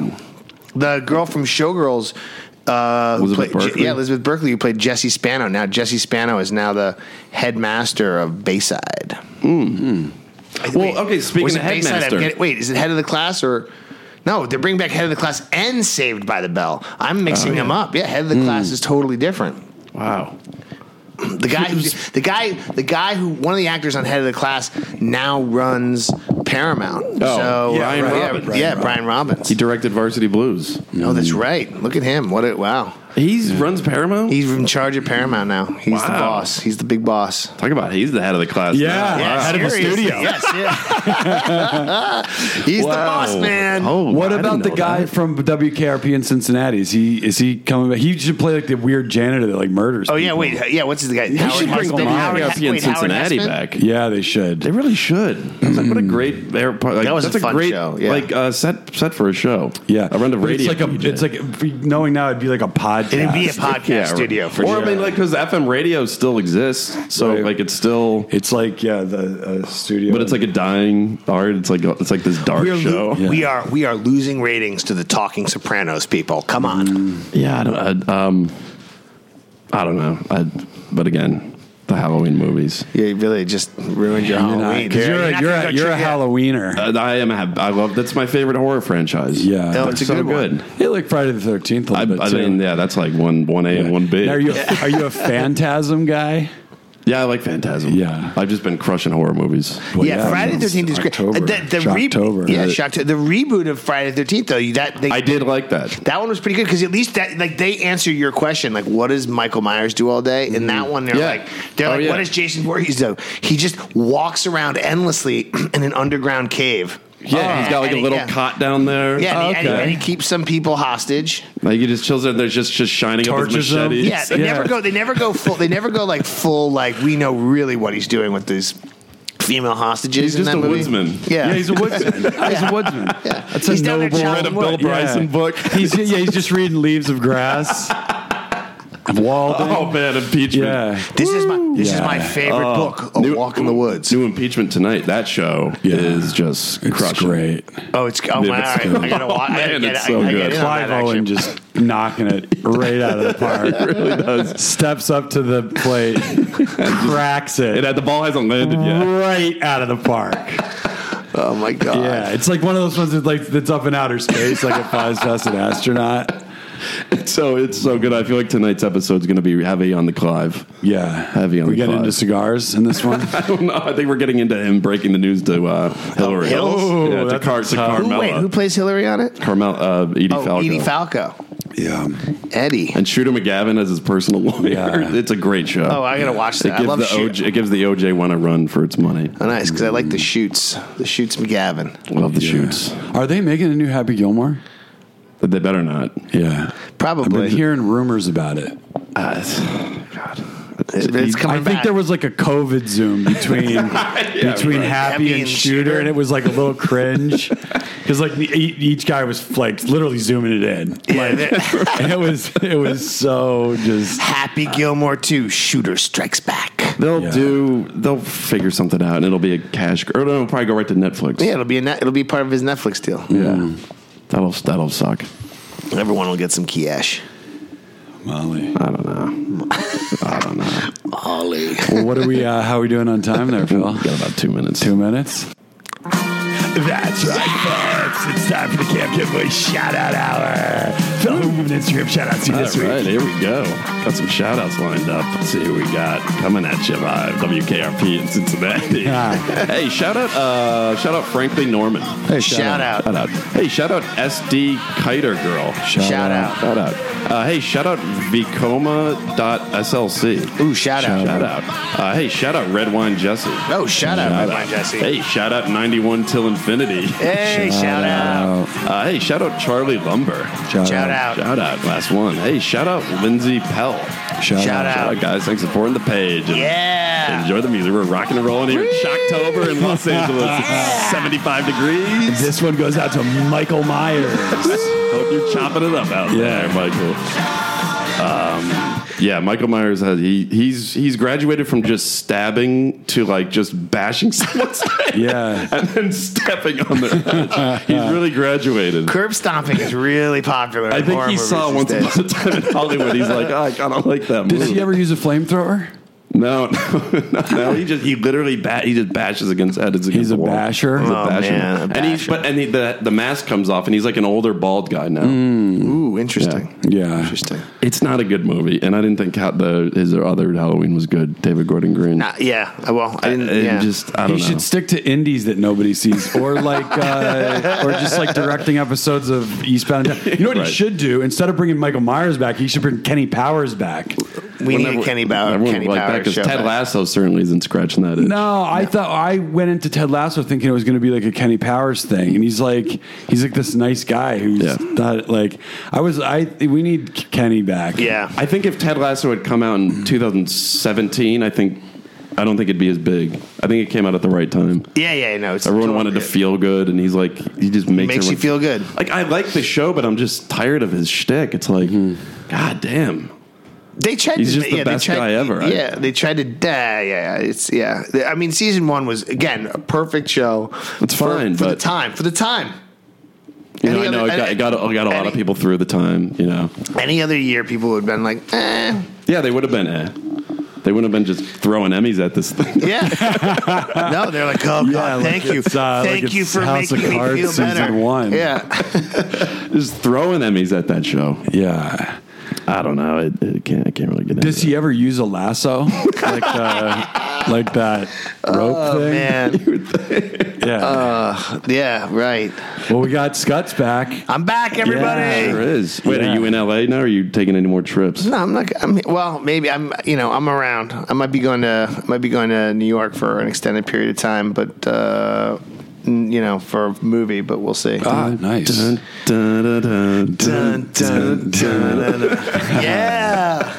The girl from Showgirls, uh, Elizabeth played- yeah, Elizabeth Berkley, who played Jesse Spano. Now Jesse Spano is now the headmaster of Bayside. Mm-hmm. Well, okay, speaking of Bayside? Headmaster. getting- wait, is it head of the class or? No, they're bringing back head of the class and Saved by the Bell. I'm mixing oh, them up. Yeah, head of the hmm. class is totally different. Wow. The guy who the guy the guy who one of the actors on Head of the Class now runs Paramount. Oh, so yeah, uh, Brian yeah, Robbins. yeah, Brian Robbins. He directed Varsity Blues. No, that's mm. right. Look at him. What a wow. He's runs Paramount. He's in charge of Paramount now. He's the Wow. boss. He's the big boss. Talk about he's the head of the class. Yeah. now. Yeah, Wow. head of the seriously. studio. Yes, yeah. He's the Wow. boss, man. Oh, What I about didn't the know guy that. from WKRP in Cincinnati? Is he is he coming back? He should play like the weird janitor that like murders. Oh yeah, people. wait, yeah. What's his guy? They should bring Hesseman? Howard Howard- in wait, Howard Cincinnati Hesseman? back. Yeah, they should. They really should. That's like, what a great airport. Like, That was a that's fun great show, yeah. like uh, set set for a show. yeah, I run the But radio. It's like a. DJ. It's like knowing now it'd be like a podcast. It'd be a podcast Yeah, studio for or sure. I mean, like because FM radio still exists, so Right. like it's still, It's like yeah, the uh, studio. but it's like a dying art. It's like it's like this dark we are, show. lo- we are we are losing ratings to the Talking Sopranos people. Come on. Mm. Yeah, I don't. I, um, I don't know. I, but again, the Halloween movies. Yeah, you really just ruined your You're not- Halloween. 'cause you're, not a, you're, a, you're a Halloweener. Uh, I am. a- I love. That's my favorite horror franchise. yeah, No, it's a so good one. good. Yeah, like Friday the Thirteenth. A I, little bit I too. mean, yeah, that's like one one A and one B. Are you a, are you a Phantasm guy? Yeah, I like Phantasm. Yeah. I've just been crushing horror movies. Well, yeah, Friday the Thirteenth is great. October. Uh, The, the re- yeah, Shocktober. The reboot of Friday the Thirteenth though, that they, I did like that. that one was pretty good because at least that like they answer your question like what does Michael Myers do all day? And that one they're Yeah. like they're Oh, like yeah. what does Jason Voorhees do? He just walks around endlessly in an underground cave. Yeah, he's ah. got like And a he- little yeah. cot down there. Yeah, and, he, and, he, and he keeps some people hostage. like he just chills there. There's just just shining up his Torches them. machete. Yeah, they Yeah. never go. They never go full. They never go like full. Like we know really what he's doing with these female hostages. He's in just that a movie. woodsman. Yeah, Yeah, he's a woodsman. He's a woodsman. Yeah. That's He's a down there noble. chopping Read a Bill wood. Bryson book. He's yeah, he's just reading Leaves of Grass. Of Walden. Oh man, impeachment. yeah. This is my this is my favorite Oh, book. A new- Walk in the Woods. New impeachment tonight. That show Yeah. is just It's crushing. great. Oh, it's oh Yeah, my! it's all right, good. I gotta watch. I gotta Man, get, it's so gotta good. get in on Clive that Owen just knocking it right out of the park. really does. Steps up to the plate, cracks it, It, the ball hasn't landed yet. right out of the park. Oh my god! Yeah, it's like one of those ones that's like that's up in outer space, like it flies past an astronaut. So it's so good. I feel like tonight's episode is going to be heavy on the Clive. Yeah, Heavy on we the get Clive. into cigars in this one. I don't know. I think we're getting into him breaking the news to uh, Hillary. Hills? Oh, yeah, to, Car- to tough- Who, wait, who plays Hillary on it? Carmel, uh, Edie Oh, Falco. Edie Falco. yeah, Eddie. And Shooter McGavin as his personal lawyer. Yeah. It's a great show. Oh, I gotta watch it that. I love the shoot. OJ, it gives the OJ one a run for its money. Oh, nice because I like the shoots. The shoots McGavin. Love the Yeah. shoots. Are they making a new Happy Gilmore? But they better not. Yeah, Probably. I've been hearing rumors about it. Uh, God. It- it's coming I think back. there was like a COVID zoom between between right. Happy, Happy and, and Shooter, Shooter. and it was like a little cringe because like the, each guy was like literally zooming it in. Like, and it was it was so just Happy Gilmore 2, Shooter Strikes Back. They'll Yeah. do. They'll figure something out, and it'll be a cash. Or it'll probably go right to Netflix. Yeah, it'll be a net, it'll be part of his Netflix deal. Yeah. That'll that'll suck. Everyone will get some cash. Molly. I don't know. I don't know. Ollie. Well, what are we? Uh, how are we doing on time there, Phil? Got about two minutes. Two minutes. That's right, folks. It's time for the Camp Good Boys shout out hour. Phil, who we giving Instagram shout outs to All this week? right, here we go. Got some shout outs lined up. Let's see who we got coming at you live. WKRP in Cincinnati. Yeah. hey, shout out uh shout out Frankly Norman. Hey, Shout out. Shout out. Hey, shout out SD Kiter Girl. Shout out. Shout out. Uh, hey, shout out Vicoma.slc. Ooh, shout out. Shout out. Uh, hey, shout out Red Wine Jesse. Oh, shout out, Red Wine Jesse. Hey, shout out 91 Till Infinity. Hey, shout, out. Uh, hey, shout out Charlie Lumber. Shout, Shout out. Shout out. Last one. Hey, shout out Lindsay Pell. Shout, Shout out. out. Shout out, guys. Thanks for supporting the page. And Yeah. Enjoy the music. We're rocking and rolling here in Shocktober in Los Angeles. It's 75 degrees. This one goes out to Michael Myers. Hope you're chopping it up out Yeah. there, Michael. Um, yeah, Michael Myers has he he's he's graduated from just stabbing to like just bashing someone's head. Yeah. and then stepping on their head. He's really graduated. Curb stomping is really popular. I think he saw these once upon a time in Hollywood. He's like, oh, I kind of like that Did movie. he ever use a flamethrower? No, no, no, no. He just he literally ba- he just bashes against heads against He's the a wall. basher? He's a Oh, basher. man, a and he's basher. but and he, the the mask comes off and he's like an older bald guy now. Ooh, interesting. Yeah. Interesting. It's not a good movie, and I didn't think how the his other Halloween was good. David Gordon Green. Uh, yeah. Well, I didn't. It yeah. just I He don't know. should stick to indies that nobody sees, or like, uh, or just like directing episodes of Eastbound. and Down. You know what Right. he should do? Instead of bringing Michael Myers back, he should bring Kenny Powers back. We need Whenever- a Kenny Bauer. Kenny like Bauer because show. Ted back. Lasso certainly isn't scratching that. itch. No, I thought I went into Ted Lasso thinking it was going to be like a Kenny Powers thing, and he's like, he's like this nice guy who's Yeah. not like I was. I we need Kenny back. Yeah. I think if Ted Lasso had come out in 2017, I think I don't think it'd be as big. I think it came out at the right time. Yeah, yeah, no. It's Everyone totally wanted to feel good, and he's like, he just makes, Makes you everyone- feel good. Like I like the show, but I'm just tired of his shtick. It's like, mm-hmm. god damn. They tried. He's to, just the yeah, they best tried- guy ever, right? Yeah, they tried to. Uh, yeah, yeah, it's yeah. I mean, season one was again a perfect show. It's for, fine, for the time. For the time. You know, Any I know other- it got, it got, it got a lot any- of people through the time. You know, Any other year, people would have been like, eh, yeah, they would have been. Eh. They wouldn't have been just throwing Emmys at this thing. yeah. no, they're like, oh god, Yeah, like thank you, it's, uh, like thank you for House making of me Cards feel better. season one. Yeah, just throwing Emmys at that show. yeah. I don't know. It, it can't. I can't really get into. Does it. he ever use a lasso like uh, like that rope oh thing? man, Yeah. yeah, right. well, we got Scuts back. I'm back, everybody. Sure is. Wait, Yeah. are you in LA now? Or are you taking any more trips? No, I'm not. I'm, well, maybe I'm. You know, I'm around. I might be going to. I might be going to New York for an extended period of time, but uh, n- you know, for a movie. But we'll see. Ah, nice. Dun, dun, dun, dun, Dun, dun, dun, dun, dun. yeah,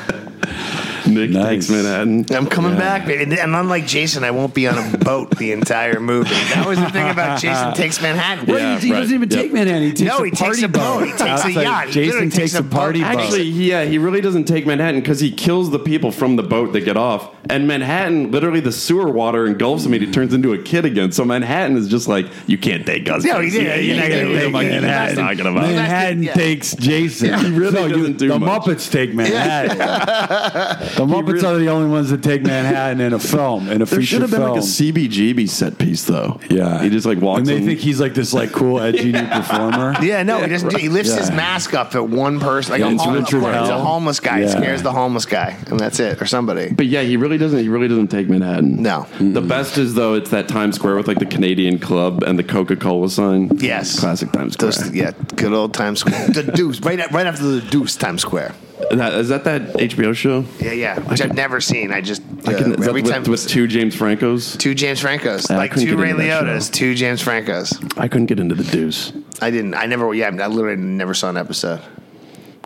Nick Nice. takes Manhattan. I'm coming back, baby. And unlike Jason, I won't be on a boat the entire movie. That was the thing about Jason ah. Takes Manhattan. Yeah. He, he right. doesn't even Yep. take Manhattan. He takes No, a he takes party a boat. He takes a Outside- yacht. He Jason literally takes takes a a party boat. boat. Actually, yeah, he really doesn't take Manhattan because he kills the people from the boat that get off. And Manhattan, literally, the sewer water engulfs him and he turns into a kid again. So Manhattan is just like, you can't take us. No, he did. Yeah, You're not gonna take fuck are you Manhattan. talking about? Manhattan Yeah. takes Jason. He really No, doesn't do the much. Muppets take Manhattan. the Muppets really- are the only ones that take Manhattan in a film, in a There feature should have been film. like a CBGB set piece, though. yeah, He just like walks and they in. think he's like this like cool edgy new performer. Yeah, no, he doesn't. do- He lifts his mask up at one person, like Yeah, a, it's homeless, Richard a homeless guy. He Yeah. scares the homeless guy, and that's it, or somebody. But yeah, he really doesn't. He really doesn't take Manhattan. No. The best is though it's that Times Square with like the Canadian Club and the Coca Cola sign. Yes. classic Times Square. Those, yeah, good old Times Square. The Deuce, right, right after the Deuce, Times Square. That, is that that HBO show? Yeah, yeah, which I've never seen. I just I can, uh, is every with, time with two James Francos. two James Francos, I like couldn't two get Ray into that Liottas, show. two James Francos. I couldn't get into the Deuce. I didn't. I never. Yeah, I literally never saw an episode.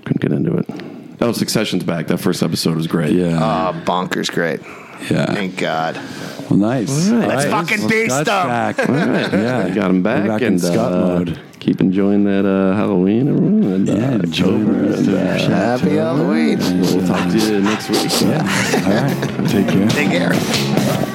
Couldn't get into it. Oh, Succession's back. That first episode was great. Yeah, Oh, bonkers, great. yeah. Thank God. Well, nice. right. Let's fucking beast Scott's them. back. All right. Yeah. I got him back, We're back in and Scott uh, mode. Keep enjoying that uh, Halloween, everyone. And, uh, enjoy October, and, uh, your show. Happy Halloween. We'll talk to you next week. All right. Take care. Take care.